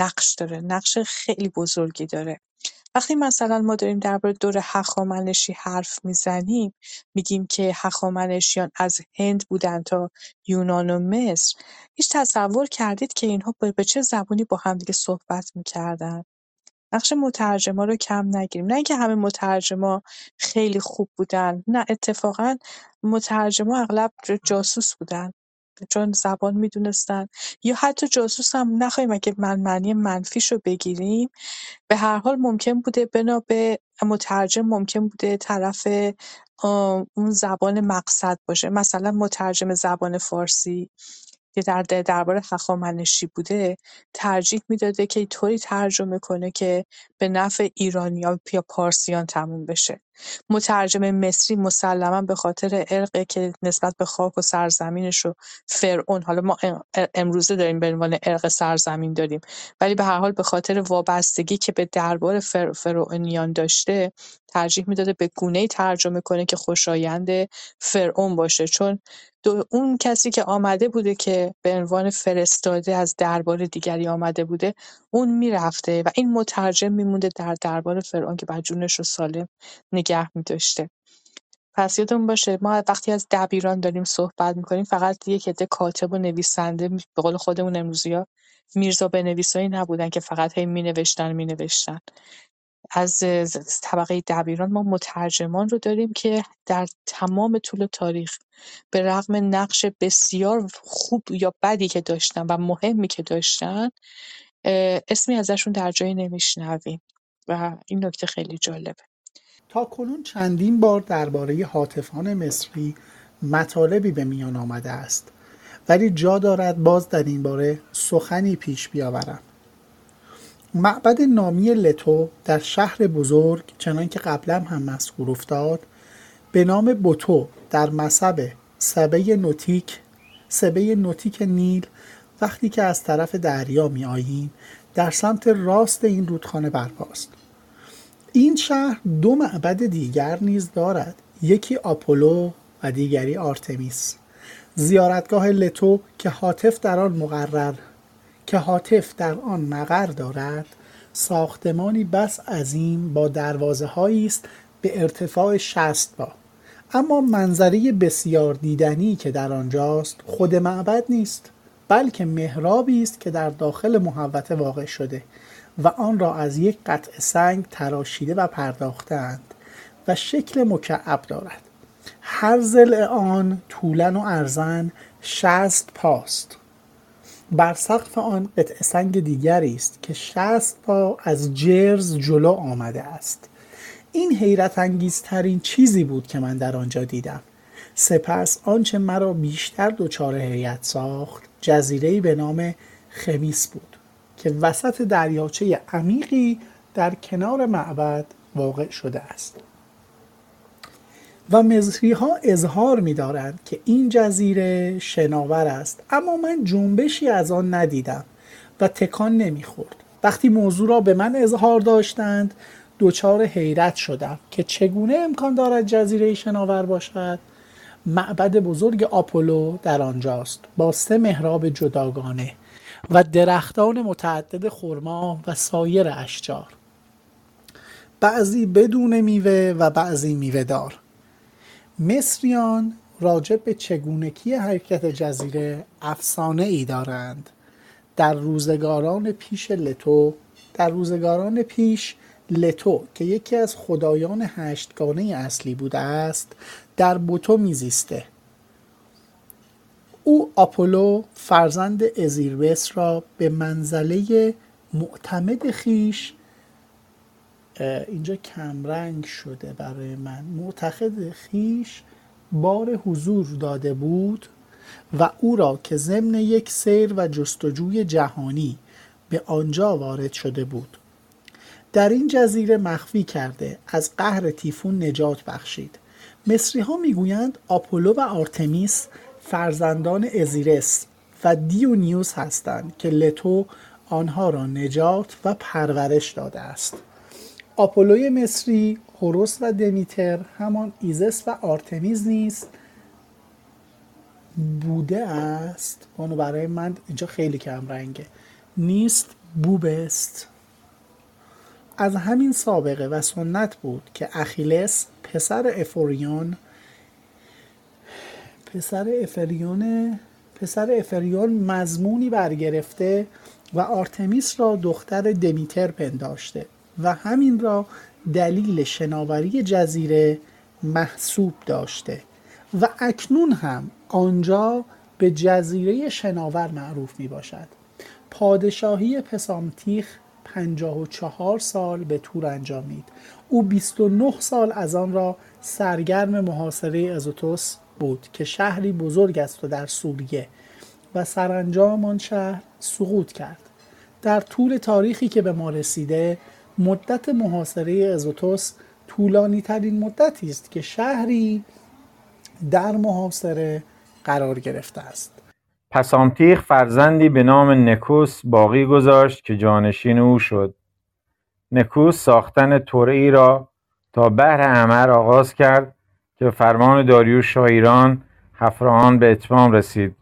نقش داره، نقش خیلی بزرگی داره. وقتی مثلا ما داریم درباره دور هخامنشی حرف می‌زنیم میگیم که هخامنشیان از هند بودن تا یونان و مصر هیچ تصور کردید که اینها به چه زبونی با همدیگه صحبت می‌کردن؟ نقش مترجما رو کم نگیریم. نه اینکه همه مترجما خیلی خوب بودن نه اتفاقا مترجما اغلب جاسوس بودن. چون زبان می‌دونستن. یا حتی جاسوس هم نخواهیم اگه من معنی منفیش رو بگیریم به هر حال ممکن بوده بنا به مترجم ممکن بوده طرف اون زبان مقصد باشه. مثلا مترجم زبان فارسی که در درباره هخامنشی بوده ترجیح می‌داده که طوری ترجمه کنه که به نفع ایرانیا یا پارسیان تموم بشه. مترجم مصری مسلما به خاطر ارقه که نسبت به خاک و سرزمینش و فرعون حالا ما امروزه داریم به عنوان ارق سرزمین داریم ولی به هر حال به خاطر وابستگی که به دربار فر... فرعونیان داشته ترجیح می‌داده به گونه ترجمه کنه که خوشایند فرعون باشه. چون اون کسی که آمده بوده که به عنوان فرستاده از دربار دیگری آمده بوده اون می‌رفته و این مترجم میمونده در دربار فرعون که بعد جونش رو سالم نگه میداشته. پس یادمون باشه ما وقتی از دبیران داریم صحبت می‌کنیم فقط یک عده کاتب و نویسنده به قول خودمون امروزی میرزا بنویسایی نبودن که فقط هی مینوشتن مینوشتن. از طبقه دبیران ما مترجمان رو داریم که در تمام طول تاریخ به رغم نقش بسیار خوب یا بدی که داشتن و مهمی که داشتن اسمی ازشون در جایی نمیشنویم. و این نکته خیلی جالبه. تاکنون چندین بار درباره حاطفان مصری مطالبی به میان آمده است. ولی جا دارد باز در این باره سخنی پیش بیاورم. معبد نامی لتو در شهر بزرگ چنان که قبلا هم مذکور افتاد به نام بوتو در مصب سبه نوتیک سبه نوتیک نیل وقتی که از طرف دریا می آییم در سمت راست این رودخانه برپاست. این شهر دو معبد دیگر نیز دارد یکی آپولو و دیگری آرتمیس. زیارتگاه لتو که حاطف در آن مقرر که حاطف در آن مقر دارد ساختمانی بس عظیم با دروازه است به ارتفاع 60 با اما منظری بسیار دیدنی که در آنجاست خود معبد نیست بلکه محرابی است که در داخل محوطه واقع شده. و آن را از یک قطع سنگ تراشیده و پرداختند و شکل مکعب دارد. هر ضلع آن طولا و ارزن شست پاست. بر سقف آن قطع سنگ دیگری است که شست پا از جرز جلو آمده است. این حیرت انگیزترین چیزی بود که من در آنجا دیدم. سپس آنچه مرا بیشتر دچار حیرت ساخت جزیره به نام خمیس بود. که وسط دریاچه عمیقی در کنار معبد واقع شده است. و مصری ها اظهار می دارند که این جزیره شناور است اما من جنبشی از آن ندیدم و تکان نمی‌خورد. وقتی موضوع را به من اظهار داشتند دچار حیرت شدم که چگونه امکان دارد جزیره شناور باشد. معبد بزرگ آپولو در آنجاست با سه محراب جداگانه. و درختان متعدد خرما و سایر اشجار. بعضی بدون میوه و بعضی میوه دار مصریان راجع به چگونگی حرکت جزیره افسانه ای دارند؟ در روزگاران پیش لتو در روزگاران پیش لتو که یکی از خدایان هشتگانه اصلی بوده است در بوتو میزیسته. او آپولو فرزند ازیربس را به منزله معتمد خیش اینجا کمرنگ شده برای من. معتقد خیش بار حضور داده بود و او را که ضمن یک سیر و جستجوی جهانی به آنجا وارد شده بود. در این جزیره مخفی کرده از قهر تیفون نجات بخشید. مصری ها می‌گویند آپولو و آرتمیس فرزندان اوزیریس و دیونیسوس هستند که لتو آنها را نجات و پرورش داده است. آپولوی مصری هوروس و دمیتر همان ایزیس و آرتمیس نیست بوده است. اونو برای من اینجا خیلی کم رنگه. نیست بوبست از همین سابقه و سنت بود که اخیلس پسر افوریون پسر افریون پسر افریون مزمونی برگرفته و آرتمیس را دختر دمیتر پنداشته و همین را دلیل شناوری جزیره محسوب داشته و اکنون هم آنجا به جزیره شناور معروف می باشد پادشاهی پسامتیخ 54 سال به طور انجامید. او 29 سال از آن را سرگرم محاصره ازوتوس بود که شهری بزرگ است و در سوریه و سرانجام آن شهر سقوط کرد. در طول تاریخی که به ما رسیده مدت محاصره ازوتوس طولانی ترین مدتی است که شهری در محاصره قرار گرفته است. پسامتیخ فرزندی به نام نکوس باقی گذاشت که جانشین او شد. نکوس ساختن توره ای را تا بحر احمر آغاز کرد که فرمان داریوش شاه ایران هفراهان به اتمام رسید.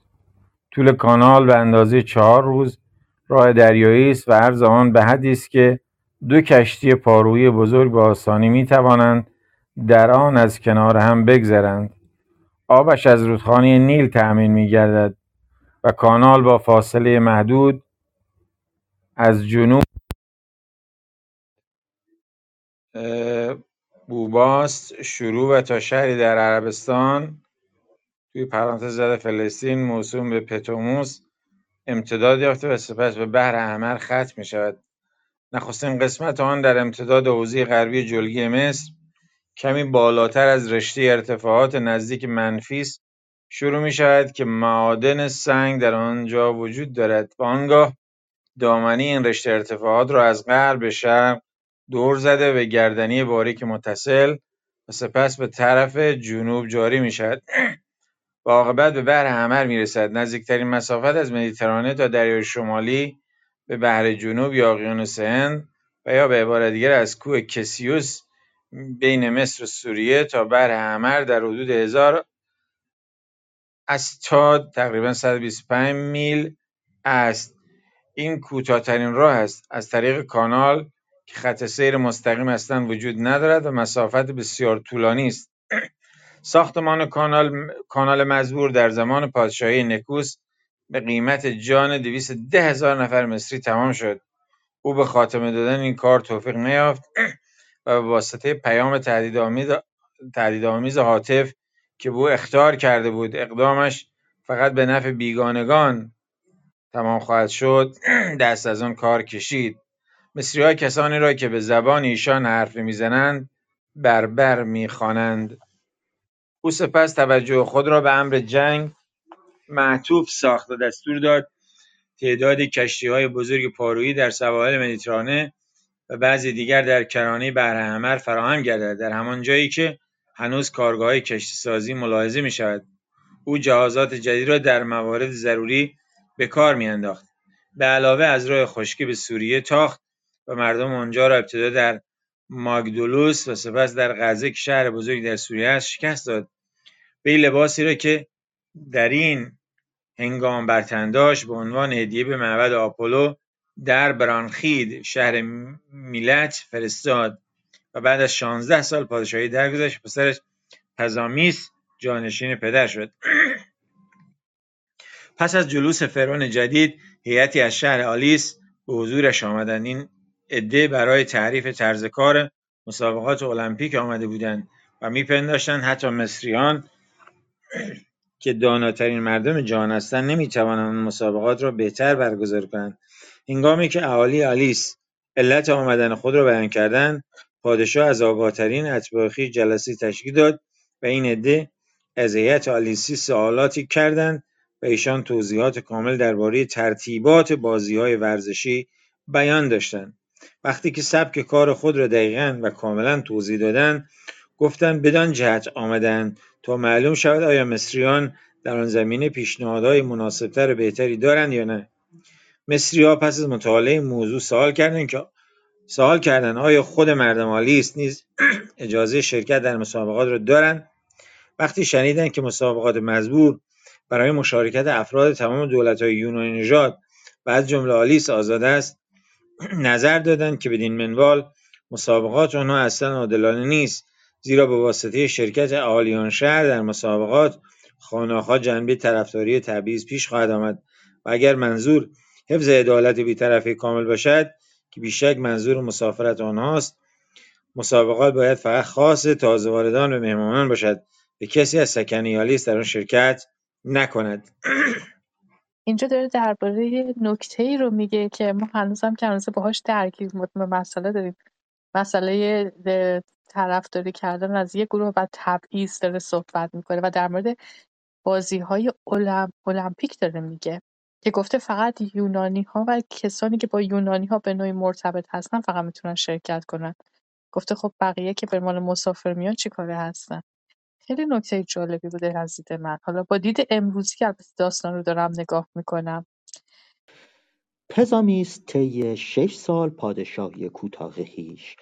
طول کانال به اندازه چهار روز راه دریایی است و عرض آن به حدی است که دو کشتی پارویی بزرگ به آسانی می‌توانند در آن از کنار هم بگذرند. آبش از رودخانه نیل تأمین میگردد و کانال با فاصله محدود از جنوب بوباست شروع و تا شهری در عربستان. توی پرانتز زده فلسطین موسوم به پتوموس. امتداد یافته و سپس به بحر احمر ختم می شود. نخستین قسمت آن در امتداد حوزه غربی جلگی مصر. کمی بالاتر از رشته ارتفاعات نزدیک منفیس شروع می شود که معادن سنگ در آنجا وجود دارد. و آنگاه دامنه این رشته ارتفاعات را از غرب به شرق دور زده به گردنی باریک متصل و سپس به طرف جنوب جاری می شود و عاقبت به بحر حمر می رسد. نزدیکترین مسافت از مدیترانه تا دریای شمالی به بحر جنوب یا اقیانوس هند و یا به عبارت دیگر از کوه کسیوس بین مصر و سوریه تا بحر حمر در حدود هزار استاد تقریبا 125 میل است. این کوتاهترین راه است. از طریق کانال که خط سیر مستقیم اصلا وجود ندارد و مسافت بسیار طولانی است. ساختمان کانال کانال مزبور در زمان پادشاهی نکوس به قیمت جان دویست ده هزار نفر مصری تمام شد. او به خاتمه دادن این کار توفیق نیافت و به واسطه پیام تهدیدآمیز هاتف که به او اخطار کرده بود اقدامش فقط به نفع بیگانگان تمام خواهد شد [clears throat] دست از آن کار کشید. مصریها کسانی را که به زبان ایشان حرف می‌زنند بربر می‌خوانند. او سپس توجه خود را به امر جنگ معطوف ساخت و دستور داد تعدادی کشتیهای بزرگ پارویی در سواحل مدیترانه و بعضی دیگر در کرانه بحرحمر فراهم گردد. در همان جایی که هنوز کارگاههای کشتیسازی ملاحظه می‌شود او جهازات جدید را در موارد ضروری به کار میانداخت. به علاوه از راه خشکی به سوریه تاخت و مردم آنجا را ابتدا در ماگدولوس و سپس در غزه شهر بزرگی در سوریه است شکست داد. وی لباسی را که در این هنگام بر تن داشت به عنوان هدیه به معبد آپولو در برانخید شهر میلت فرستاد و بعد از 16 سال پادشاهی درگذشت پسرش پزامیس جانشین پدر شد. پس از جلوس فرعون جدید هیئتی از شهر آلیس به حضورش آمدند. این عده برای تعریف طرز کار مسابقات المپیک آمده بودند و میپنداشتند حتی مصریان که داناترین مردم جهان هستند نمی‌توانند مسابقات را بهتر برگزار کنند. هنگامی که اهالی آلیس علت آمدن خود را بیان کردند پادشاه از آگاهترین اتباع خویش جلسه تشکیل داد و این عده از هیئت آلیسی سوالاتی کردند و ایشان توضیحات کامل درباره ترتیبات بازیهای ورزشی بیان داشتند. وقتی که سبک کار خود را دقیقا و کاملا توضیح دادند گفتند بدان جهت آمدند تا معلوم شود آیا مصریان در آن زمینه پیشنهادهای مناسبتر و بهتری دارند یا نه. مصریها پس از مطالعه موضوع سوال کردند که سوال کردند آیا خود مردم آلیس نیز [clears throat] اجازه شرکت در مسابقات را دارند؟ وقتی شنیدند که مسابقات مزبور برای مشارکت افراد تمام دولت‌های یونانی نژاد و جمله آلیس آزاد است [clears throat] نظر دادند که بدین منوال مسابقات آنها اصلا عادلانه نیست زیرا به واسطه شرکت اهالی شهر در مسابقات خانه‌ها جنبه طرفداری تبعیض پیش خواهد آمد. و اگر منظور حفظ عدالت بیطرفی کامل باشد که بیشک منظور مسافرت آنهاست مسابقات باید فقط خاص تازه‌واردان و مهمانان باشد. و کسی از سکنه آلیس در آن شرکت نکند. [clears throat] اینجا داره درباره نکته‌ای رو میگه که ما هنوزم که هنوز باهاش درگیر م- مسئله داریم. مسئله طرفداری کردن از یه گروه و تبعیض داره صحبت می‌کنه و در مورد بازی های المپیک داره میگه که گفته فقط یونانی ها و کسانی که با یونانی ها به نوعی مرتبط هستن فقط می‌تونن شرکت کنن. گفته خب بقیه که به عنوان مسافر میان چی کاره هستن؟ خیلی نکته جالبی بوده از دید من. حالا با دید امروزی که البته داستان رو دارم نگاه می‌کنم. پزامیس طی شش سال پادشاهی کوتاه خویش.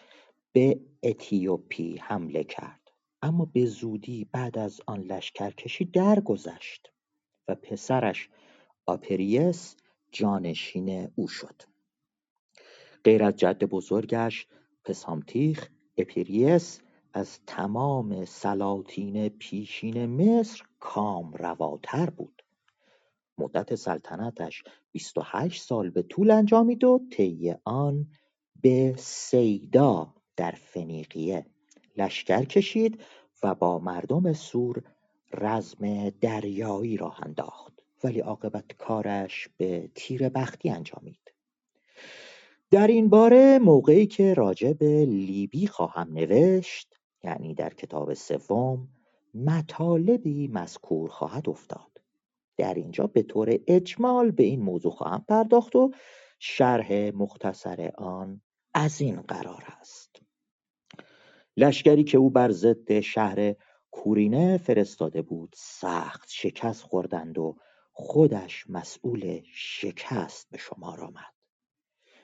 به اتیوپی حمله کرد. اما به زودی بعد از آن لشکرکشی درگذشت و پسرش آپریس جانشین او شد. غیر از جد بزرگش پسامتیخ آپریس از تمام سلاطین پیشین مصر کامرواتر بود. مدت سلطنتش 28 سال به طول انجامید و طی آن به سیدا در فنیقیه لشکر کشید و با مردم سور رزم دریایی راه انداخت. ولی عاقبت کارش به تیر بختی انجامید. در این باره موقعی که راجع به لیبی خواهم نوشت یعنی در کتاب سوم مطالبی مذکور خواهد افتاد. در اینجا به طور اجمال به این موضوع خواهم پرداخت و شرح مختصر آن از این قرار است. لشکری که او بر ضد شهر کورینه فرستاده بود سخت شکست خوردند و خودش مسئول شکست به شمار آمد.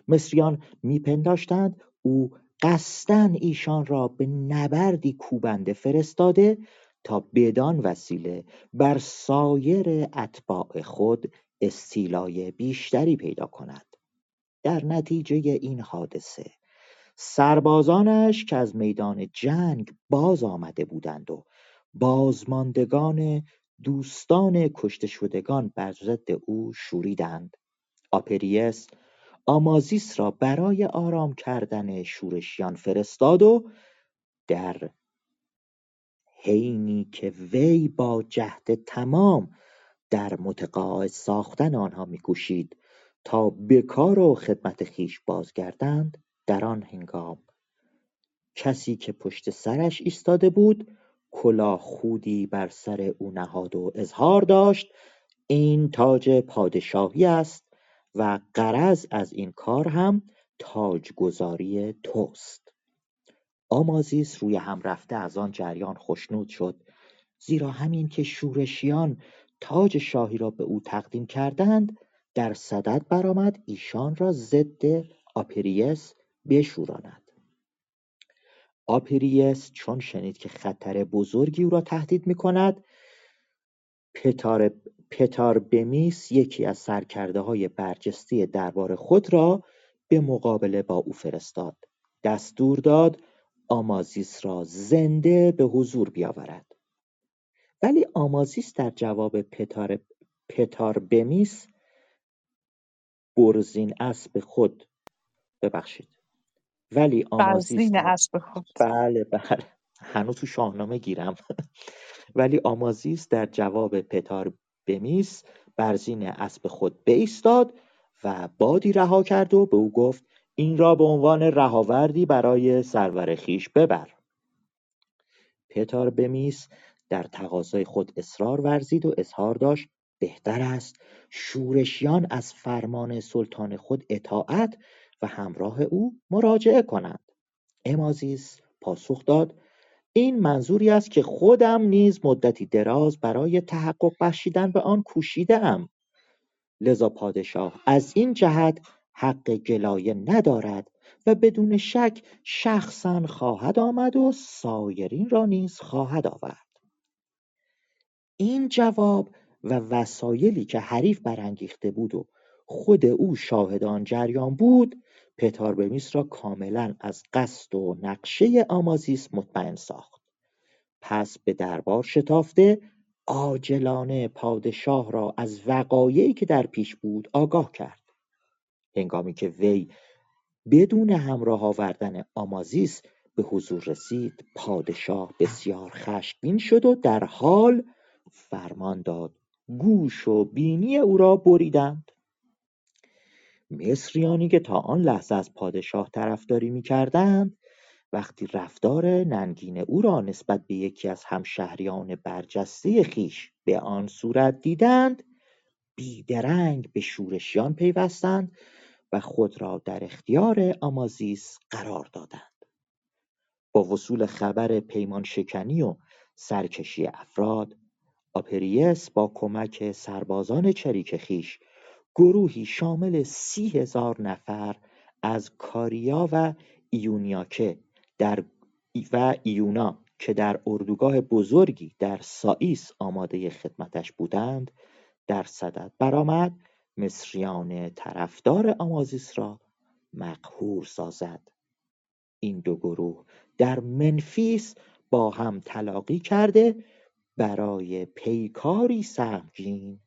مصریان میپنداشتند او قصدا ایشان را به نبردی کوبنده فرستاده تا بدان وسیله بر سایر اتباع خود استیلای بیشتری پیدا کند. در نتیجه این حادثه سربازانش که از میدان جنگ باز آمده بودند و بازماندگان دوستان کشته شدگان بر ضد او شوریدند آپریس آمازیس را برای آرام کردن شورشیان فرستاد و در حینی که وی با جهد تمام در متقاعد ساختن آنها میکوشید تا به کار و خدمت خویش بازگردند در آن هنگام. کسی که پشت سرش ایستاده بود کلاه خودی بر سر او نهاد و اظهار داشت این تاج پادشاهی است و غرض از این کار هم تاجگذاری توست. آمازیس روی هم رفته از آن جریان خشنود شد زیرا همین که شورشیان تاج شاهی را به او تقدیم کردند در صدد برآمد ایشان را ضد آپریس بشوراند. آپریس چون شنید که خطر بزرگی او را تهدید می کند پتار, پتار بمیس یکی از سرکرده های برجسته دربار خود را به مقابله با او فرستاد. دستور داد آمازیس را زنده به حضور بیاورد. ولی آمازیس در جواب پتار, پتار بمیس برزین اسب خود ببخشید. ولی آمازیس اسب خود. بله بله. هنوز تو شاهنامه گیرم. [laughs] ولی آمازیس در جواب پتار بمیس برزین اسب خود بایستاد و بادی رها کرد و به او گفت این را به عنوان رهاوردی برای سرور خیش ببر. پتار بمیس در تقاضای خود اصرار ورزید و اظهار داشت بهتر است شورشیان از فرمان سلطان خود اطاعت و همراه او مراجعه کنند. امازیس پاسخ داد این منظوری است که خودم نیز مدتی دراز برای تحقق بخشیدن به آن ام لذا پادشاه از این جهت حق گلایه ندارد و بدون شک شخصا خواهد آمد و سایرین را نیز خواهد آورد. این جواب و وسایلی که حریف برانگیخته بود و خود او شاهد آن جریان بود پتاربمیس را کاملا از قصد و نقشه آمازیس مطمئن ساخت. پس به دربار شتافته عاجلانه پادشاه را از وقایعی که در پیش بود آگاه کرد. هنگامی که وی بدون همراه آوردن آمازیس به حضور رسید پادشاه بسیار خشمگین شد و در حال فرمان داد گوش و بینی او را بریدند. مصریانی که تا آن لحظه از پادشاه طرفداری می‌کردند وقتی رفتار ننگین او را نسبت به یکی از همشهریان برجسته خیش به آن صورت دیدند بیدرنگ به شورشیان پیوستند و خود را در اختیار آمازیس قرار دادند. با وصول خبر پیمان شکنی و سرکشی افراد آپریس با کمک سربازان چریک خویش گروهی شامل سی هزار نفر از کاریا و ایونیا که در و ایونا که در اردوگاه بزرگی در سائیس آماده خدمتش بودند در صدد برآمد مصریان طرفدار آمازیس را مقهور سازد. این دو گروه در منفیس با هم تلاقی کرده برای پیکاری سهمگین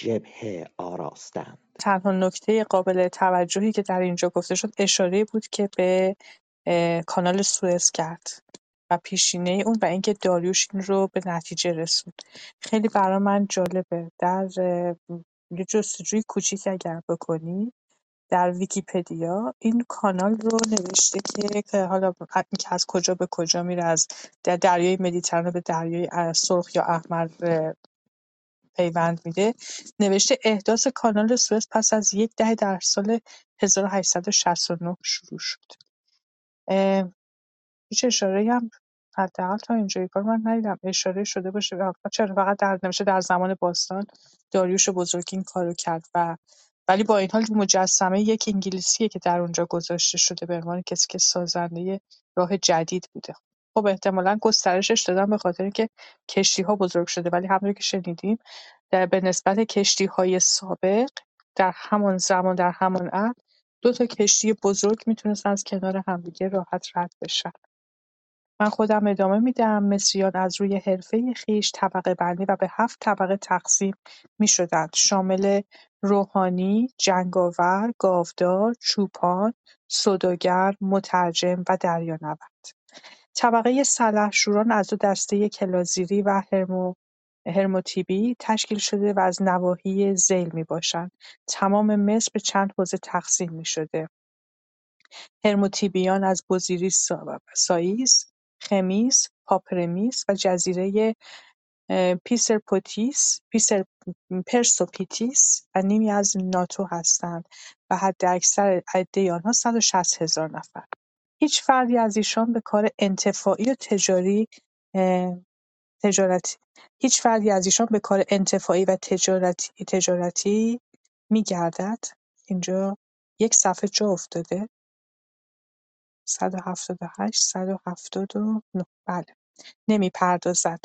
جبهه آراستند. تنها نکته قابل توجهی که در اینجا گفته شد اشاره بود که به کانال سوئز کرد و پیشینه اون و اینکه داریوش این رو به نتیجه رسوند. خیلی برای من جالبه. در یه جستجوی کوچیک اگر بکنی در ویکیپدیا این کانال رو نوشته که حالا که از کجا به کجا میره از در دریای مدیترانه به دریای سرخ یا احمر پیوند میده. نوشته احداث کانال سوئز پس از یک دهه در سال 1869 شروع شد. هیچ اشاره‌ای هم حداقل تا اینجای کار من ندیدم. اشاره شده باشه. چرا فقط در نوشته در زمان باستان داریوش بزرگ این کارو کرد و ولی با این حال مجسمه یک انگلیسیه که در اونجا گذاشته شده به عنوان کسی که سازنده راه جدید بوده. خب احتمالا گسترشش دادن به خاطر اینکه کشتی ها بزرگ شده ولی همونطور که شنیدیم در به نسبت کشتی های سابق در همان زمان در همان عهد دو تا کشتی بزرگ می‌تونستن از کنار همدیگه راحت رد بشن. من خودم ادامه میدم. مصریان از روی حرفه خویش بندی و به هفت طبقه تقسیم می‌شدند. شامل روحانی، جنگاور، گاودار، چوپان، سوداگر، مترجم و دریانورد. طبقه سلحشوران از دو دسته کلازیری و هرموتیبی تشکیل شده و از نواحی ذیل می‌باشند. تمام مصر به چند حوزه تقسیم می‌شده. هرموتیبیان از بوزیریس ساییس، خمیس، پاپرمیس و جزیره پیسرپوتیس پرسوپیتیس و نیمی از ناتو هستند و حداکثر عده آنها 160 هزار نفر. هیچ فردی از ایشان به کار انتفاعی و تجاری تجارتی هیچ فردی از ایشان به کار انتفاعی و تجارتی تجارتی می‌گردد. اینجا یک صفحه جا افتاده. 178 179 بله. نمی‌پردازد.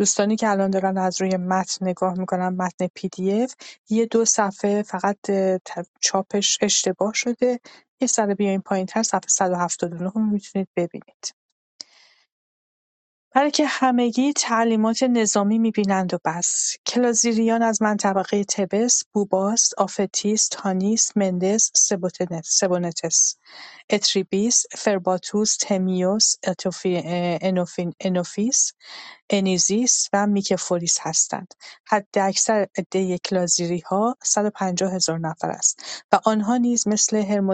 دوستانی که الان دارن از روی متن نگاه می‌کنن متن پی دی اف یه دو صفحه فقط چاپش اشتباه شده. یه سر بیاین پایین تر صفحه 179 رو می‌تونید ببینید. برای که همگی تعلیمات نظامی می‌بینند و بس. کلازیریان از منطقه تبس، بوباس، آفتیس، تانیس، مندس، سبونتس، اتریبیس، فرباتوس، تمیوس، انوفیس انیزیس و میکفولیس هستند. حداکثر عده کلازیریها 150 هزار نفر است و آنها نیز مثل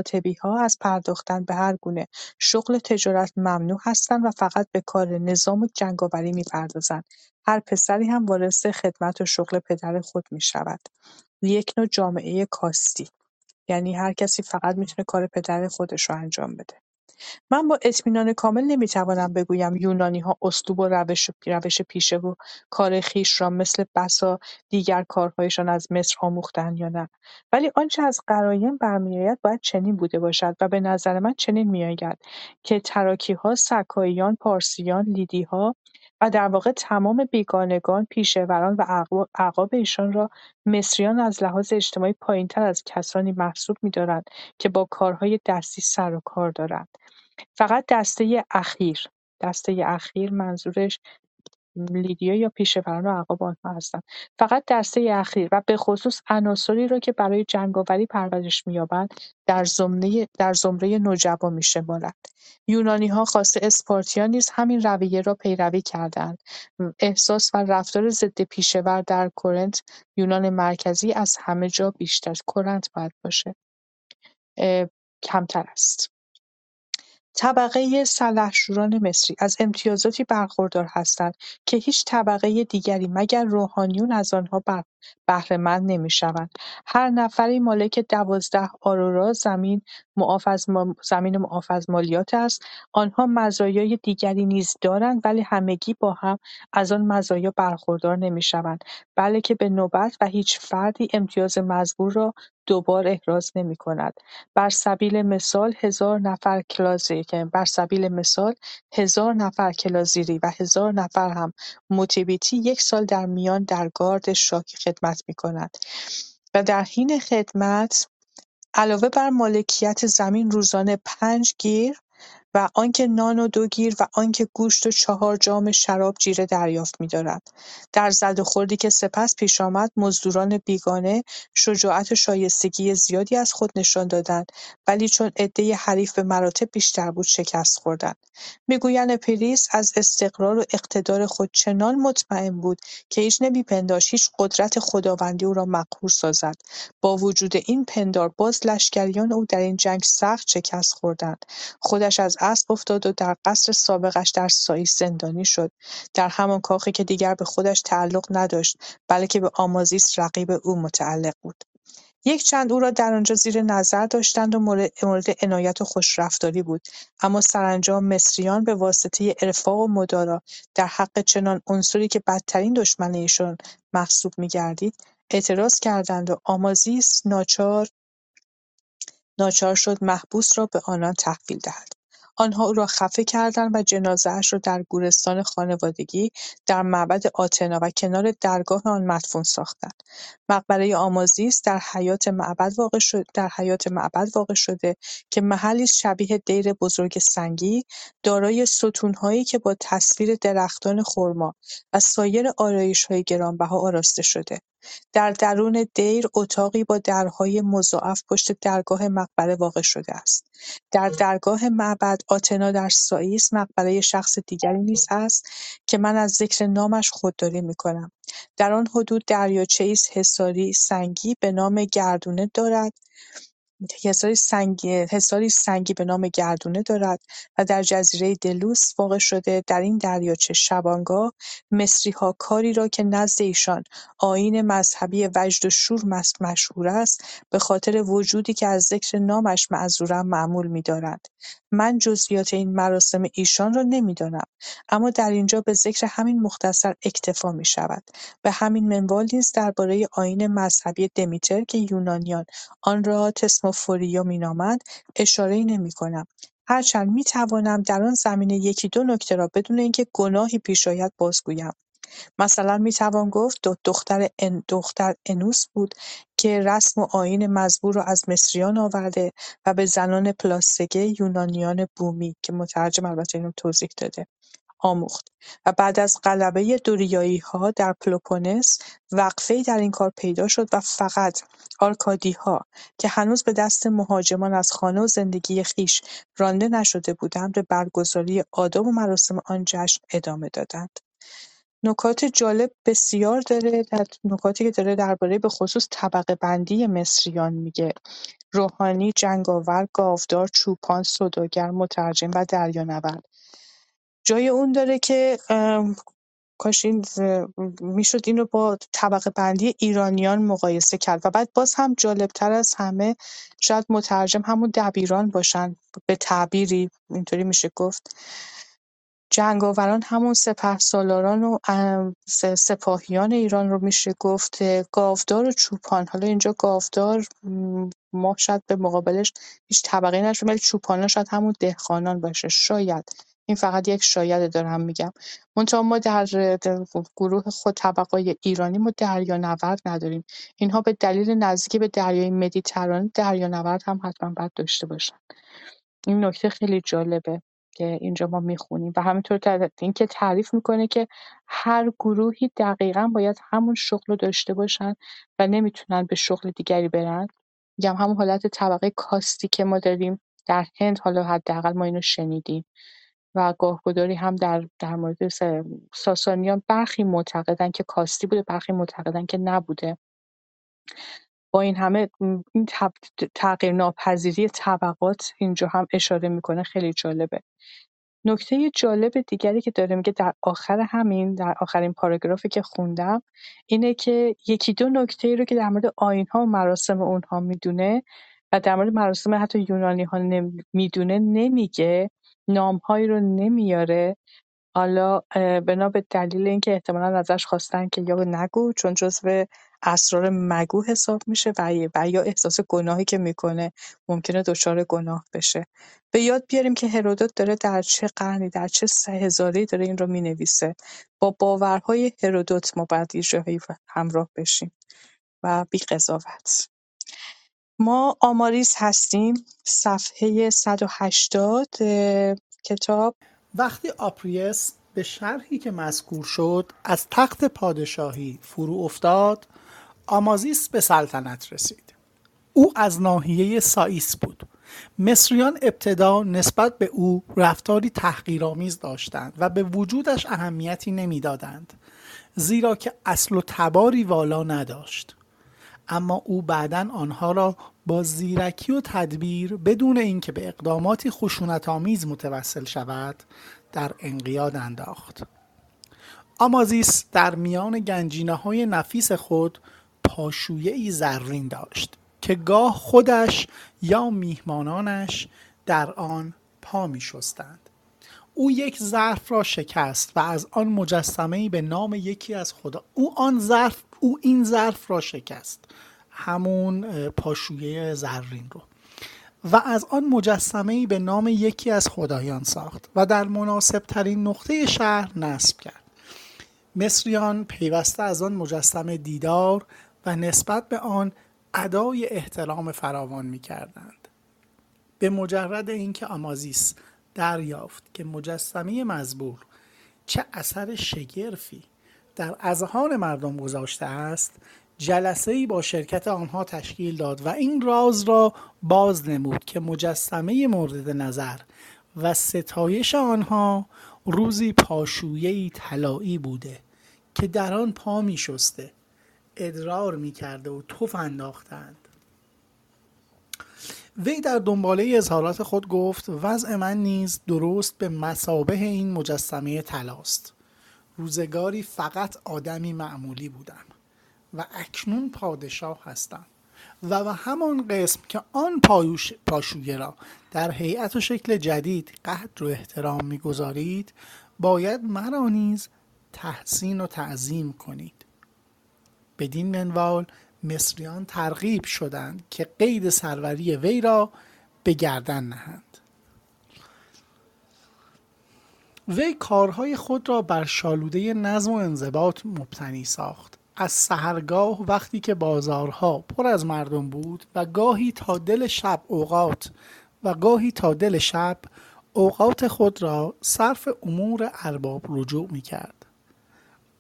ها از پرداختن به هر گونه شغل تجارت ممنوع هستند و فقط به کار نظام و جنگاوری می‌پردازند. هر پسری هم وارث خدمت و شغل پدر خود می‌شود. یک نوع جامعه کاستی یعنی هر کسی فقط می‌تونه کار پدر خودش رو انجام بده. من با اطمینان کامل نمی‌توانم بگویم یونانی‌ها اسلوب و روش روش پیشه و کار خویش را مثل بسا دیگر کارهایشان از مصر آموخته‌اند یا نه. ولی آنچه از قراین برمیآید باید چنین بوده باشد و به نظر من چنین میآید که تراکی‌ها سکاییان پارسیان لیدی‌ها و در واقع تمام بیگانگان پیشوران و اعقاب ایشان را مصریان از لحاظ اجتماعی پایینتر از کسانی محسوب می‌دارند که با کارهای دستی سر و کار دارند. فقط دسته اخیر دسته اخیر منظورش لیدیا یا پیشوران و اعقاب آنها هستند فقط دسته اخیر و به خصوص عناصری را که برای جنگاوری پرورش می‌یابند در زمره در زمره نوجبا یونانی ها خاصه اسپارتیان نیز همین رویه را پیروی کردند احساس و رفتار ضد پیشور در کرنت یونان مرکزی از همه جا بیشتر. کرنت باید باشه. کمتر است. طبقه سلحشوران مصری از امتیازاتی برخوردار هستند که هیچ طبقه دیگری مگر روحانیون از آنها بهرهمند نمی‌شوند. هر نفری مالک دوازده آرورا زمین معاف از مالیات است. آنها مزایای دیگری نیز دارند ولی همگی با هم از آن مزایا برخوردار نمی‌شوند بلکه به نوبت و هیچ فردی امتیاز مزبور را دوبار احراز نمی‌کند. بر سبیل مثال هزار نفر کلازی که بر سبیل مثال هزار نفر کلازیری و هزار نفر هم موتیبیتی یک سال در میان در گارد شاکی خدمت می‌کند و در حین خدمت علاوه بر مالکیت زمین روزانه پنج گیر و آنکه نان و دو گیر و آنکه گوشت و چهار جام شراب جیره دریافت می‌دارد. در زد و خوردی که سپس پیش آمد مزدوران بیگانه شجاعت و شایستگی زیادی از خود نشان دادند ولی چون عده حریف به مراتب بیشتر بود شکست خوردند. می‌گویند اپیریس از استقرار و اقتدار خود چنان مطمئن بود که هیچ نمیپنداشت هیچ قدرت خداوندی او را مقهور سازد. با وجود این پندار باز لشکریان او در این جنگ سخت شکست خوردند. خودش از اسب افتاد و در قصر سابقش در سایس زندانی شد، در همان کاخی که دیگر به خودش تعلق نداشت بلکه به آمازیس رقیب او متعلق بود. یک چند او را در آنجا زیر نظر داشتند و مورد عنایت و خوشرفتاری بود اما سرانجام مصریان به واسطه ارفاق و مدارا در حق چنان عنصری که بدترین دشمن ایشان محسوب می‌گردید اعتراض کردند و آمازیس ناچار ناچار شد محبوس را به آنان تحویل دهد. آنها او را خفه کردند و جنازه‌اش را در گورستان خانوادگی در معبد آتنا و کنار درگاه آن مدفون ساختند. مقبره آمازیس در حیاط معبد واقع شد در حیاط معبد واقع شده که محلی شبیه دیر بزرگ سنگی دارای ستون‌هایی که با تصویر درختان خرما و سایر آرایش‌های گرانبها آراسته شده در درون دیر اتاقی با درهای مضاعف پشت درگاه مقبره واقع شده است. در درگاه معبد آتنا در سائیس مقبره شخص دیگری نیز است که من از ذکر نامش خودداری می‌کنم. در آن حدود دریاچه‌ای است حصاری سنگی به نام گردونه دارد حصاری سنگی حصاری سنگی به نام گردونه دارد و در جزیره دلوس واقع شده در این دریاچه شبانگاه مصریها کاری را که نزد ایشان آیین مذهبی وجد و شور مشهور است به خاطر وجودی که از ذکر نامش معذورم معمول می‌دارند. من جزئیات این مراسم ایشان را نمی‌دانم اما در اینجا به ذکر همین مختصر اکتفا می‌شود. به همین منوال نیز درباره آیین مذهبی دمیتر که یونانیان آن را تسموفوریا مینامند اشاره‌ای نمی‌کنم. هرچند می‌توانم در آن زمینه یکی دو نکته را بدون اینکه گناهی پیش آید بازگویم. مثلا می‌توان گفت دختر دختر انوس بود که رسم و آیین مزبور را از مصریان آورده و به زنان پلاسگه یونانیان بومی که مترجم البته اینو توضیح داده. آموخت و بعد از غلبه دوریایی‌ها در پلوپونس وقفه‌ای در این کار پیدا شد و فقط آرکادی‌ها که هنوز به دست مهاجمان از خانه و زندگی خویش رانده نشده بودند به برگزاری آداب و مراسم آن جشن ادامه دادند. نکات جالب بسیار داره در نکاتی که داره درباره به خصوص طبقه بندی مصریان میگه روحانی، جنگاور، گاودار، چوپان، سوداگر، مترجم و دریانورد جای اون داره که کاش این می‌شد این رو با طبقه بندی ایرانیان مقایسه کرد و بعد باز هم جالبتر از همه شاید مترجم همون دبیران باشن به تعبیری اینطوری میشه گفت. جنگاوران همون سپهسالاران و سپاهیان ایران رو میشه گفت گاودار و چوپان. حالا اینجا گاودار ما شاید به مقابلش هیچ طبقه نشون ولی چوپانا شاید همون دهقانان باشه شاید. این فقط یک شاید دارم میگم. منتها ما در گروه خود طبقای ایرانی ما دریانورد نداریم. اینها به دلیل نزدیکی به دریای مدیترانه دریانورد هم حتما باید داشته باشن. این نکته خیلی جالبه که اینجا ما می‌خونیم و همینطور اینکه تعریف می‌کنه که هر گروهی دقیقا باید همون شغل رو داشته باشن و نمی‌تونن به شغل دیگری برن. میگم همون حالت طبقه کاستی که ما داریم در هند حالا حداقل ما اینو شنیدیم. و گاهگداری هم در در مورد ساسانیان برخی معتقدن که کاستی بوده برخی معتقدن که نبوده. با این همه این تغییر ناپذیری طبقات اینجا هم اشاره می‌کنه خیلی جالبه. نکته جالب دیگری که داره میگه در آخر همین در آخرین پاراگرافی که خوندم اینه که یکی دو نکته رو که در مورد آین ها و مراسم اونها می‌دونه و در مورد مراسم حتی یونانی ها می‌دونه نمیگه نامهایی رو نمیاره. حالا بنا به دلیل اینکه احتمالا ازش خواستن که یا نگو چون جزو اسرار مگو حساب میشه و یا احساس گناهی که می‌کنه ممکنه دچار گناه بشه. به یاد بیاریم که هرودوت داره در چه قرنی در چه سه هزاره‌ای داره این رو می‌نویسه. با باورهای هرودوت ما باید همراه بشیم. و بی قضاوت ما آماریس هستیم صفحه 180 کتاب. وقتی آپریس به شرحی که مذکور شد از تخت پادشاهی فرو افتاد آمازیس به سلطنت رسید. او از ناحیه سائیس بود. مصریان ابتدا نسبت به او رفتاری تحقیرآمیز داشتند و به وجودش اهمیتی نمی‌دادند زیرا که اصل و تباری والا نداشت. اما او بعدا آنها را با زیرکی و تدبیر بدون اینکه به اقداماتی خشونتآمیز متوسل شود در انقیاد انداخت آمازیس در میان گنجینه های نفیس خود پاشویه ای زرین داشت که گاه خودش یا میهمانانش در آن پا می شستند. او یک ظرف را شکست و از آن مجسمه به نام یکی از خدا او آن ظرف او این ظرف را شکست همون پاشویه زرین رو و از آن مجسمه به نام یکی از خدایان ساخت و در مناسب ترین نقطه شهر نصب کرد مصریان پیوسته از آن مجسمه دیدار و نسبت به آن ادای احترام فراوان می کردند. به مجرد اینکه آمازیس دریافت که مجسمه مزبور چه اثر شگرفی در اذهان مردم گذاشته است جلسه ای با شرکت آنها تشکیل داد و این راز را باز نمود که مجسمه مورد نظر و ستایش آنها روزی پاشویه طلایی بوده که در آن پا می شسته ادرار می کرده و توف انداختند. وی در دنباله اظهارات خود گفت وضع من نیز درست به مسابه این مجسمه تلاست روزگاری فقط آدمی معمولی بودم و اکنون پادشاه هستم و به همان قسم که آن پایوش پاشویه را در هیئت و شکل جدید قدر و احترام می‌گذارید باید مرا نیز تحسین و تعظیم کنید. بدین منوال مصریان ترغیب شدند که قید سروری وی را به گردن نهند. وی کارهای خود را بر شالوده نظم و انضباط مبتنی ساخت. از سهرگاه وقتی که بازارها پر از مردم بود و گاهی تا دل شب اوقات و گاهی تا دل شب اوقات خود را صرف امور ارباب رجوع می کرد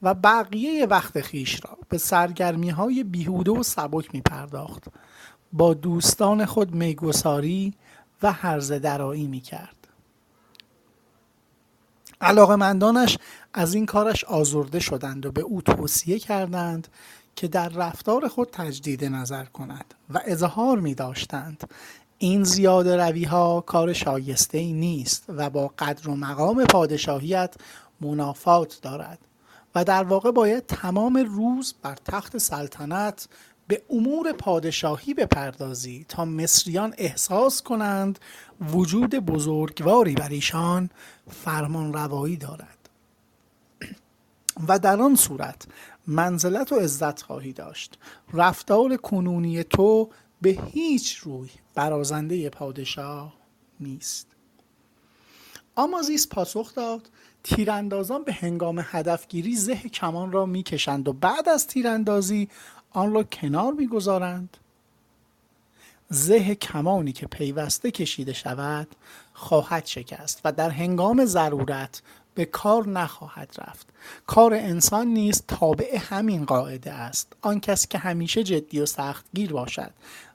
و بقیه وقت خیش را به سرگرمی های بیهوده و سبک می پرداخت با دوستان خود میگساری و هرز درایی می کرد علاقمندانش از این کارش آزرده شدند و به او توصیه کردند که در رفتار خود تجدید نظر کند و اظهار می داشتند این زیاده روی ها کار شایسته ای نیست و با قدر و مقام پادشاهیت منافات دارد و در واقع باید تمام روز بر تخت سلطنت به امور پادشاهی بپردازی تا مصریان احساس کنند وجود بزرگواری بر ایشان فرمان روایی دارد. و در آن صورت منزلت و عزت خواهی داشت. رفتار کنونی تو به هیچ روی برازنده پادشاه نیست. آمازیس پاسخ داد تیراندازان به هنگام هدفگیری زه کمان را می‌کشند و بعد از تیراندازی آن را کنار می‌گذارند. زه کمانی که پیوسته کشیده شود خواهد شکست و در هنگام ضرورت به کار نخواهد رفت. کار انسان نیست تابع همین قاعده است. آن کس که همیشه جدی و سختگیر باشد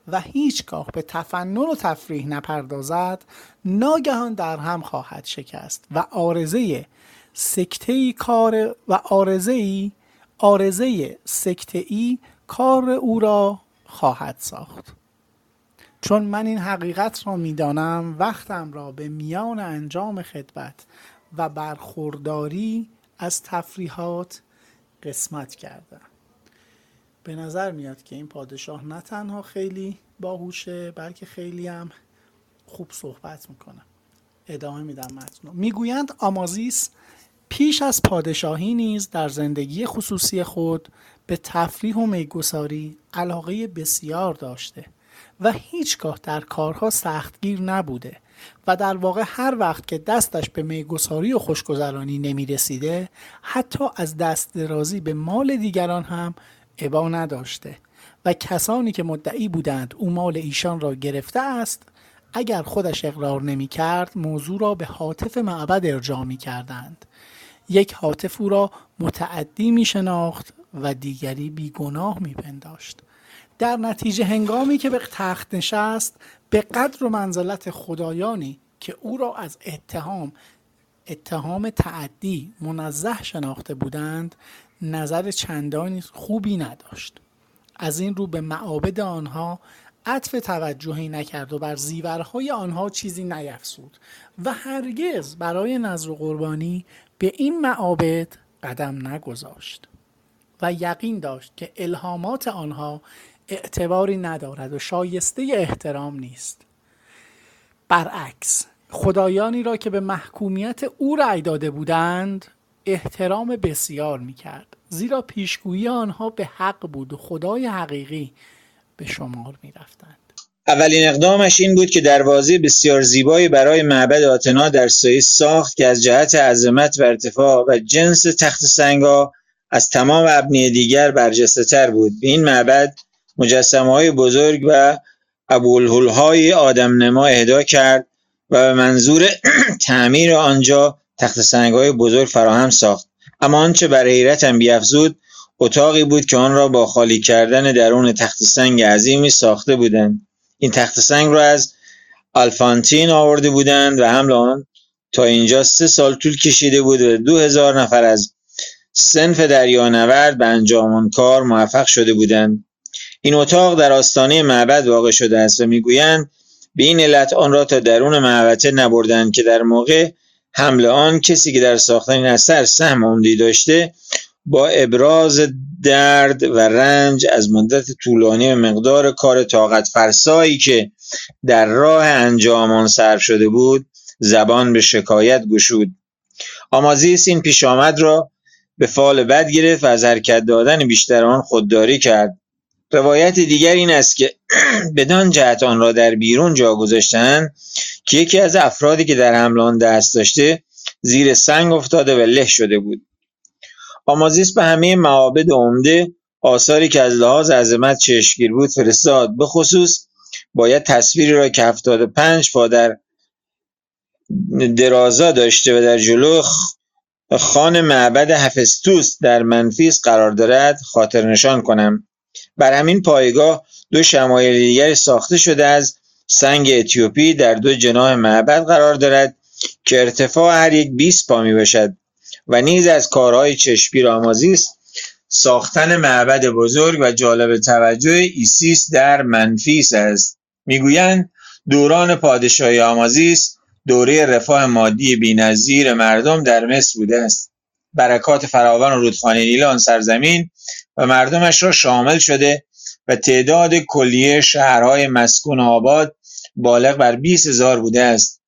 و هیچگاه به تفنن و تفریح نپردازد ناگهان در هم خواهد شکست و آرزه سکته کار و آرزه آرزه سکته ای کار او را خواهد ساخت. چون من این حقیقت را می‌دانم وقتم را به میان انجام خدمت و برخورداری از تفریحات قسمت کردم. به نظر میاد که این پادشاه نه تنها خیلی باهوشه بلکه خیلی هم خوب صحبت می‌کنه. ادامه میدم متن می‌گویند آمازیس پیش از پادشاهی نیز در زندگی خصوصی خود به تفریح و میگساری علاقه بسیار داشته و هیچگاه در کارها سختگیر نبوده و در واقع هر وقت که دستش به میگساری و خوشگذرانی نمی رسیده حتی از دست درازی به مال دیگران هم عبا نداشته و کسانی که مدعی بودند او مال ایشان را گرفته است اگر خودش اقرار نمی کرد موضوع را به حاطف معبد ارجاع می کردند یک حاطف او را متعدی می شناخت و دیگری بیگناه می پنداشت در نتیجه هنگامی که به تخت نشست به قدر و منزلت خدایانی که او را از اتهام اتهام تعدی منزه شناخته بودند نظر چندانی خوبی نداشت. از این رو به معابد آنها عطف توجهی نکرد و بر زیورهای آنها چیزی نیفسود و هرگز برای نظر قربانی به این معابد قدم نگذاشت و یقین داشت که الهامات آنها اعتباری ندارد و شایسته احترام نیست. برعکس خدایانی را که به محکومیت او رأی داده بودند احترام بسیار می‌کرد. زیرا پیشگویی آنها به حق بود و خدای حقیقی به شمار می‌رفتند. اولین اقدامش این بود که دروازه بسیار زیبایی برای معبد آتنا در سوئیس ساخت که از جهت عظمت و ارتفاع و جنس تخت سنگا از تمام ابنیه دیگر برجسته تر بود. به این معبد مجسمه های بزرگ و ابوالهولهای آدم نما اهدا کرد و به منظور [clears throat] تعمیر آنجا تخت سنگ های بزرگ فراهم ساخت. اما آنچه بر حیرتم بیافزود اتاقی بود که آن را با خالی کردن درون تخت سنگ عظیمی ساخته بودند. این تخت سنگ را از آلفانتین آورده بودند و حمل آن تا اینجا سه سال طول کشیده بود و دو هزار نفر از سنف دریانورد به انجام آن کار موفق شده بودند. این اتاق در آستانه معبد واقع شده است و می‌گویند به این علت آن را تا درون معبده نبردند که در موقع حمل آن کسی که در ساختن این اثر سهم عمدی داشته با ابراز درد و رنج از مدت طولانی و مقدار کار طاقت فرسایی که در راه انجام آن صرف شده بود زبان به شکایت گشود. آمازیس این پیشامد را به فال بد گرفت و از حرکت دادن بیشتر آن خودداری کرد. روایت دیگر این است که [clears throat] بدان جهت آن را در بیرون جا گذاشتند که یکی از افرادی که در حمل آن دست داشته زیر سنگ افتاده و له شده بود. آمازیس به همه معابد عمده آثاری که از لحاظ عظمت چشمگیر بود فرستاد. به خصوص باید تصویری را که هفتاد پنج پا در درازا داشته و در جلو خان معبد هفستوس در منفیس قرار دارد خاطر نشان کنم. بر همین پایگاه دو شمایل دیگر ساخته شده از سنگ اتیوپی در دو جناح معبد قرار دارد که ارتفاع هر یک 20 پا می باشد و نیز از کارهای چشمگیر آمازیس است. ساختن معبد بزرگ و جالب توجه ایسیس در منفیس است. می‌گویند دوران پادشاهی آمازیس دوره رفاه مادی بینظیر مردم در مصر بوده است. برکات فراوان رودخانه نیل آن سرزمین و مردمش را شامل شده و تعداد کلیه شهرهای مسکون و آباد بالغ بر 20 هزار بوده است.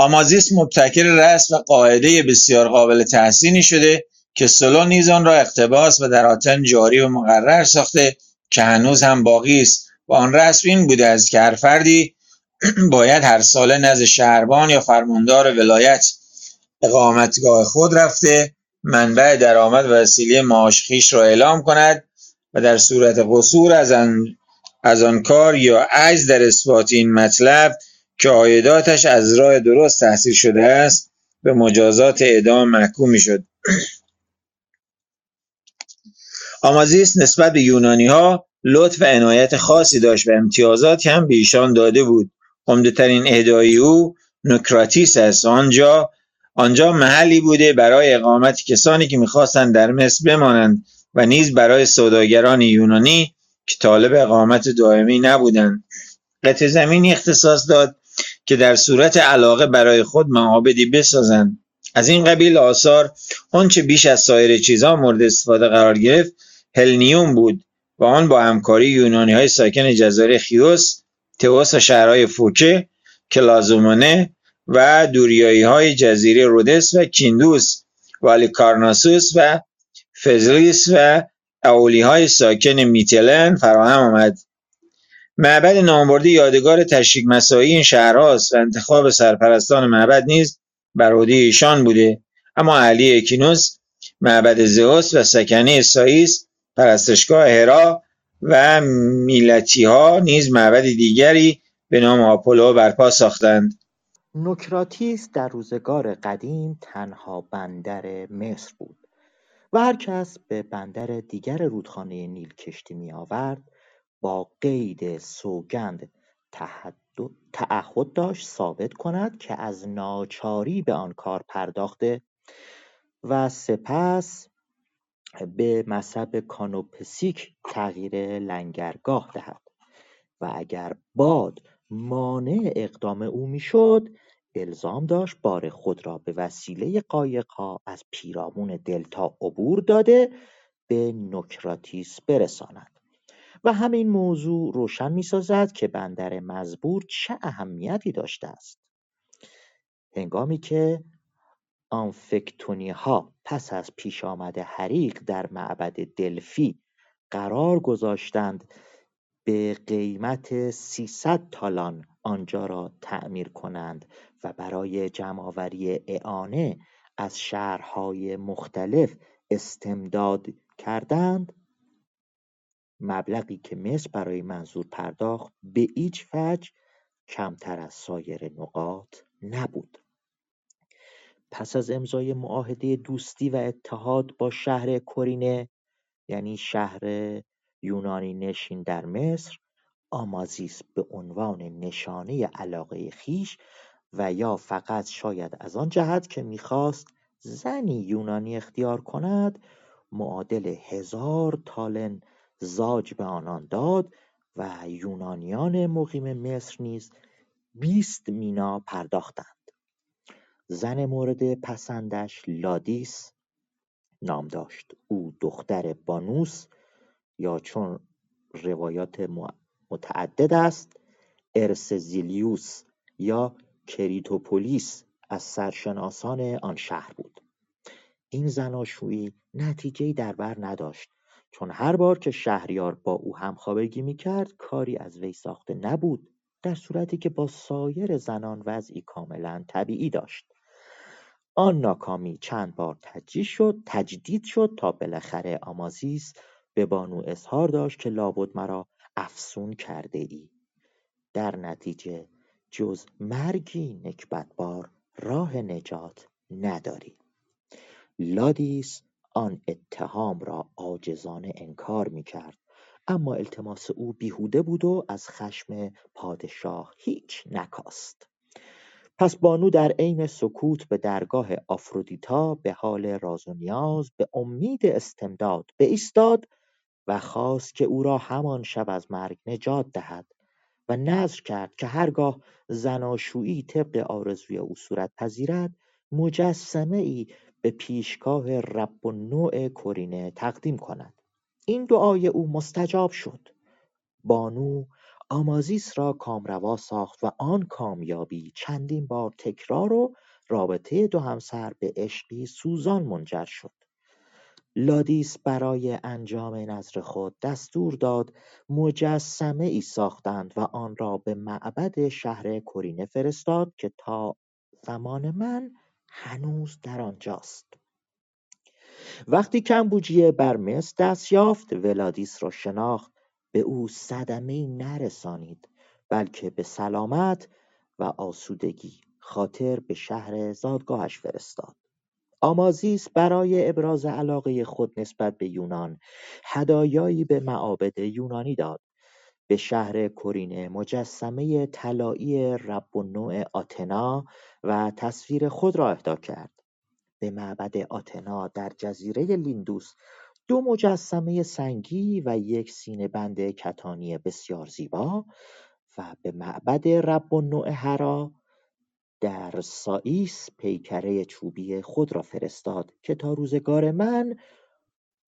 آمازیس مبتکر رسم و قاعده بسیار قابل تحسینی شده که سلو نیز آن را اقتباس و در آتن جاری و مقرر ساخته که هنوز هم باقی است و آن رسم این بوده است که هر فردی [clears throat] باید هر ساله نزد شهربان یا فرماندار ولایت اقامتگاه خود رفته منبع درآمد و وسیله معاش خویش را اعلام کند و در صورت قصور از آن, از آن کار یا عجز در اثبات این مطلب که عایداتش از راه درست تحصیل شده است به مجازات اعدام محکوم می‌شد. آمازیس نسبت به یونانی ها لطف و عنایت خاصی داشت و امتیازاتی هم به ایشان داده بود. عمدهترین اهدای او نوکراتیس است. آنجا آنجا محلی بوده برای اقامت کسانی که می‌خواستند در مصر بمانند و نیز برای سوداگران یونانی که طالب اقامت دائمی نبودند. قطع زمینی اختصاص داد. که در صورت علاقه برای خود معابدی بسازند. از این قبیل آثار آنچه بیش از سایر چیزها مورد استفاده قرار گرفت هلنیوم بود و آن با همکاری یونانی های ساکن جزایر خیوس، تئوس و شهرهای فوکه، کلازومانه و های جزیره رودس و کیندوس و الیکارناسوس و فزلیس و های ساکن میتلن فراهم آمد. معبد نامبرده یادگار تشریک مساعی این شهرهاست و انتخاب سرپرستان معبد نیز بر عهده ایشان بوده. اما اهلی اکینوس معبد زئوس و سکنه سایس پرستشگاه هرا و ها نیز معبد دیگری به نام آپولو برپا ساختند. نوکراتیس در روزگار قدیم تنها بندر مصر بود و هر کس به بندر دیگر رودخانه نیل کشتی می آورد با قید سوگند تعهد داشت ثابت کند که از ناچاری به آن کار پرداخته و سپس به مصب کانوپسیک تغییر لنگرگاه دهد و اگر باد مانع اقدام او می‌شد الزام داشت بار خود را به وسیله قایقها از پیرامون دلتا عبور داده به نوکراتیس برساند. و همین موضوع روشن می‌سازد که بندر مزبور چه اهمیتی داشته است. هنگامی که ها پس از پیش آمد حریق در معبد دلفی قرار گذاشتند به قیمت 300 تالان آنجا را تعمیر کنند و برای جمعآوری اعانه از شهرهای مختلف استمداد کردند مبلغی که مصر برای منظور پرداخت به هیچ وجه کمتر از سایر نقاط نبود. پس از امضای معاهده دوستی و اتحاد با شهر کورینه یعنی شهر یونانی نشین در مصر آمازیس به عنوان نشانه علاقه خیش و یا فقط شاید از آن جهت که می‌خواست زنی یونانی اختیار کند معادل هزار تالن زاج به آنان داد و یونانیان مقیم مصر نیز بیست مینا پرداختند. زن مورد پسندش لادیس نام داشت. او دختر بانوس یا چون روایات متعدد است ارسزیلیوس یا کریتوپولیس از سرشناسان آن شهر بود. این زناشویی نتیجهای در بر نداشت. چون هر بار که شهریار با او همخوابگی می‌کرد کاری از وی ساخته نبود در صورتی که با سایر زنان وضعی کاملا طبیعی داشت. آن ناکامی چند بار تجدید شد تا بالاخره آمازیس به بانو اظهار داشت که لابد مرا افسون کرده ای در نتیجه جز مرگی نکبتبار راه نجات نداری. لادیس آن اتهام را عاجزانه انکار می‌کرد. اما التماس او بیهوده بود و از خشم پادشاه هیچ نکاست. پس بانو در عین سکوت به درگاه آفرودیتا به حال راز و نیاز به امید استمداد بایستاد و خواست که او را همان شب از مرگ نجات دهد و نذر کرد که هرگاه زناشویی طبق آرزوی او صورت پذیرد مجسمه ای به پیشگاه نوع کرینه تقدیم کند. این دعای او مستجاب شد. بانو آمازیس را کامروا ساخت و آن کامیابی چندین بار تکرار و رابطه دو همسر به عشقی سوزان منجر شد. لادیس برای انجام نظر خود دستور داد مجسمه ای ساختند و آن را به معبد شهر کرینه فرستاد که تا زمان من هنوز در آنجاست. وقتی کمبوجیه بر مصر دست یافت ولادیس را شناخت. به او صدمه نرسانید بلکه به سلامت و آسودگی خاطر به شهر زادگاهش فرستاد. آمازیس برای ابراز علاقه خود نسبت به یونان هدایایی به معابد یونانی داد. به شهر کرینه مجسمه طلایی رب و نوع آتنا و تصویر خود را اهدا کرد به معبد آتنا در جزیره لیندوس دو مجسمه سنگی و یک سینه بند کتانی بسیار زیبا و به معبد رب و نوع هرا در سائیس پیکره چوبی خود را فرستاد که تا روزگار من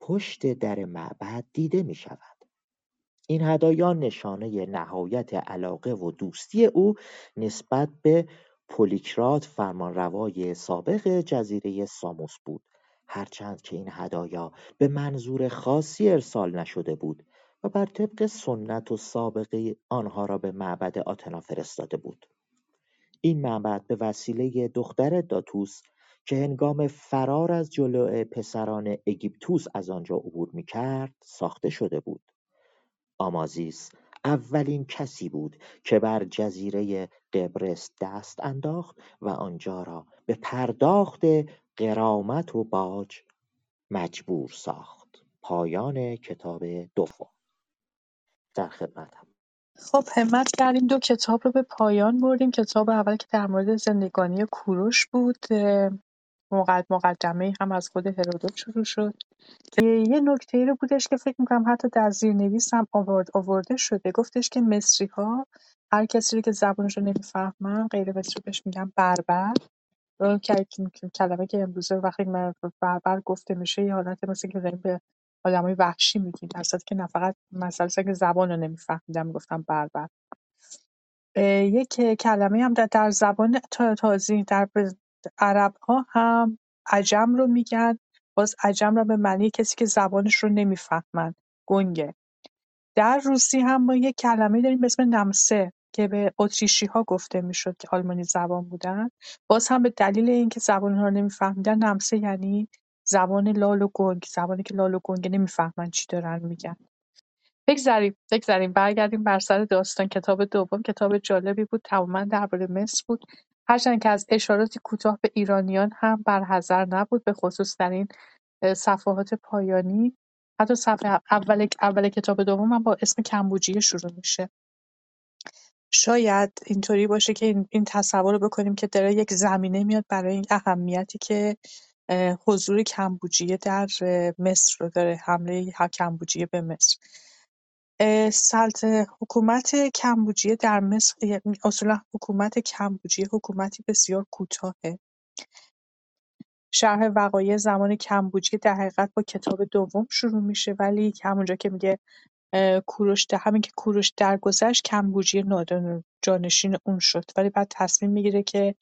پشت در معبد دیده می شود. این هدایا نشانه نهایت علاقه و دوستی او نسبت به پولیکرات فرمانروای سابق جزیره ساموس بود. هرچند که این هدایا به منظور خاصی ارسال نشده بود و بر طبق سنت و سابقه آنها را به معبد آتنا فرستاده بود. این معبد به وسیله دختر داتوس که هنگام فرار از جلوع پسران اگیپتوس از آنجا عبور می‌کرد ساخته شده بود. آمازیس اولین کسی بود که بر جزیره قبرس دست انداخت و آنجا را به پرداخت غرامت و باج مجبور ساخت. پایان کتاب دوم. در خدمتم. خب همت کردیم. دو کتاب رو به پایان بردیم. کتاب اول که در مورد زندگانی کوروش بود مقد مقدمه هم از خود هرودوت شروع شد. یه نکته رو بودش که فکر می‌کنم حتی در زیرنویس هم آورد آورده شده. گفتش که مصری ها هر کسی رو که زبانش رو نمی‌فهمن غیر مصری بهش میگن بربر. که کلمه که امروزه وقتی من بربر گفته میشه یه حالت مثل که داریم به آدمای وحشی میگیم. در که نه فقط مسئله که زبان رو نمیفهمیدم می‌گفتم بربر. یک کلمه هم در, در زبان تا- تازی در عرب ها هم عجم رو میگن. باز عجم رو به معنی کسی که زبانش رو نمی‌فهمن. گنگه. در روسی هم ما یک کلمه داریم به اسم نمسه که به اتریشی ها گفته می‌شد که آلمانی زبان بودن. باز هم به دلیل اینکه زبان ها رو نمیفهمیدن نمسه یعنی زبان لال و گنگ. زبانی که لال و گنگ نمی‌فهمن چی دارن میگن. بگذریم بگذریم برگردیم بر سر داستان. کتاب دوم. کتاب جالبی بود. تماما درباره مصر بود. هرچند که از اشاراتی کوتاه به ایرانیان هم برحذر نبود به خصوص در این صفحات پایانی. حتی صفحه اول اول کتاب دوم با اسم کمبوجیه شروع میشه. شاید اینطوری باشه که این, تصور رو بکنیم که داره یک زمینه میاد برای این اهمیتی که حضور کمبوجیه در مصر رو داره حمله کمبوجیه به مصر. سلط حکومت کمبوجیه در مصر یعنی اصولا حکومت کمبوجیه حکومتی بسیار کوتاهه. شرح وقایع زمان کمبوجیه در حقیقت با کتاب دوم شروع میشه ولی همونجا که میگه کوروش همین که کوروش درگذشت کمبوجیه نادان جانشین اون شد. ولی بعد تصمیم می‌گیره که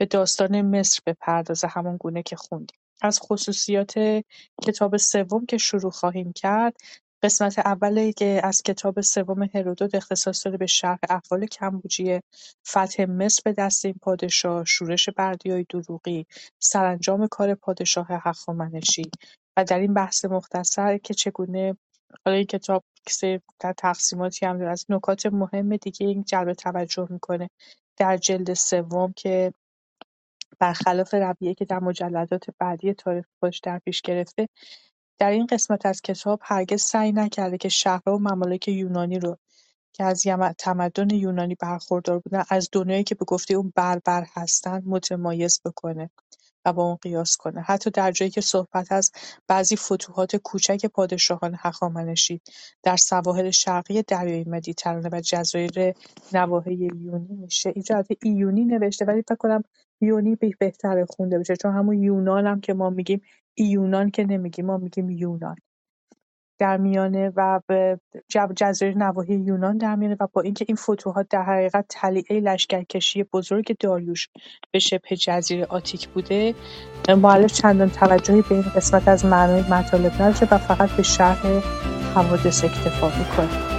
به داستان مصر بپردازه همان گونه که خوندیم. از خصوصیات کتاب سوم که شروع خواهیم کرد قسمت اولی که از کتاب سوم هرودوت اختصاص داره به شرح احوال کمبوجیه فتح مصر به دست این پادشاه شورش بردیای دروغی سرانجام کار پادشاه هخامنشی. و در این بحث مختصر که چگونه حالا این کتاب در تقسیماتی هم داره از نکات مهم دیگه این جلب توجه می‌کنه. در جلد سوم که برخلاف رویه‌ای که در مجلدات بعدی تاریخ خودش در پیش گرفته در این قسمت از کتاب هرگز سعی نکرده که شهرها و ممالک یونانی رو که از تمدن یونانی برخوردار بودن از دنیایی که به گفته اون بربر هستن متمایز بکنه و با اون قیاس کنه. حتی در جایی که صحبت از بعضی فتوحات کوچک پادشاهان هخامنشی در سواحل شرقی دریای مدیترانه و جزایر نواحی یونی میشه. اینجا ایونی نوشته ولی فکر کنم یونی بهتره خونده بشه چون همون یونان هم که ما میگیم ایونان که نمیگیم ما میگیم یونان. در میانه و به جزایر نواحی یونان در میانه و با اینکه این فتوحات در حقیقت طلیعه لشکرکشی بزرگ داریوش به شبه جزیره آتیک بوده مؤلف چندان توجهی به این قسمت از معنای مطالب نداره و فقط به شرح حوادث اکتفا می‌کنه.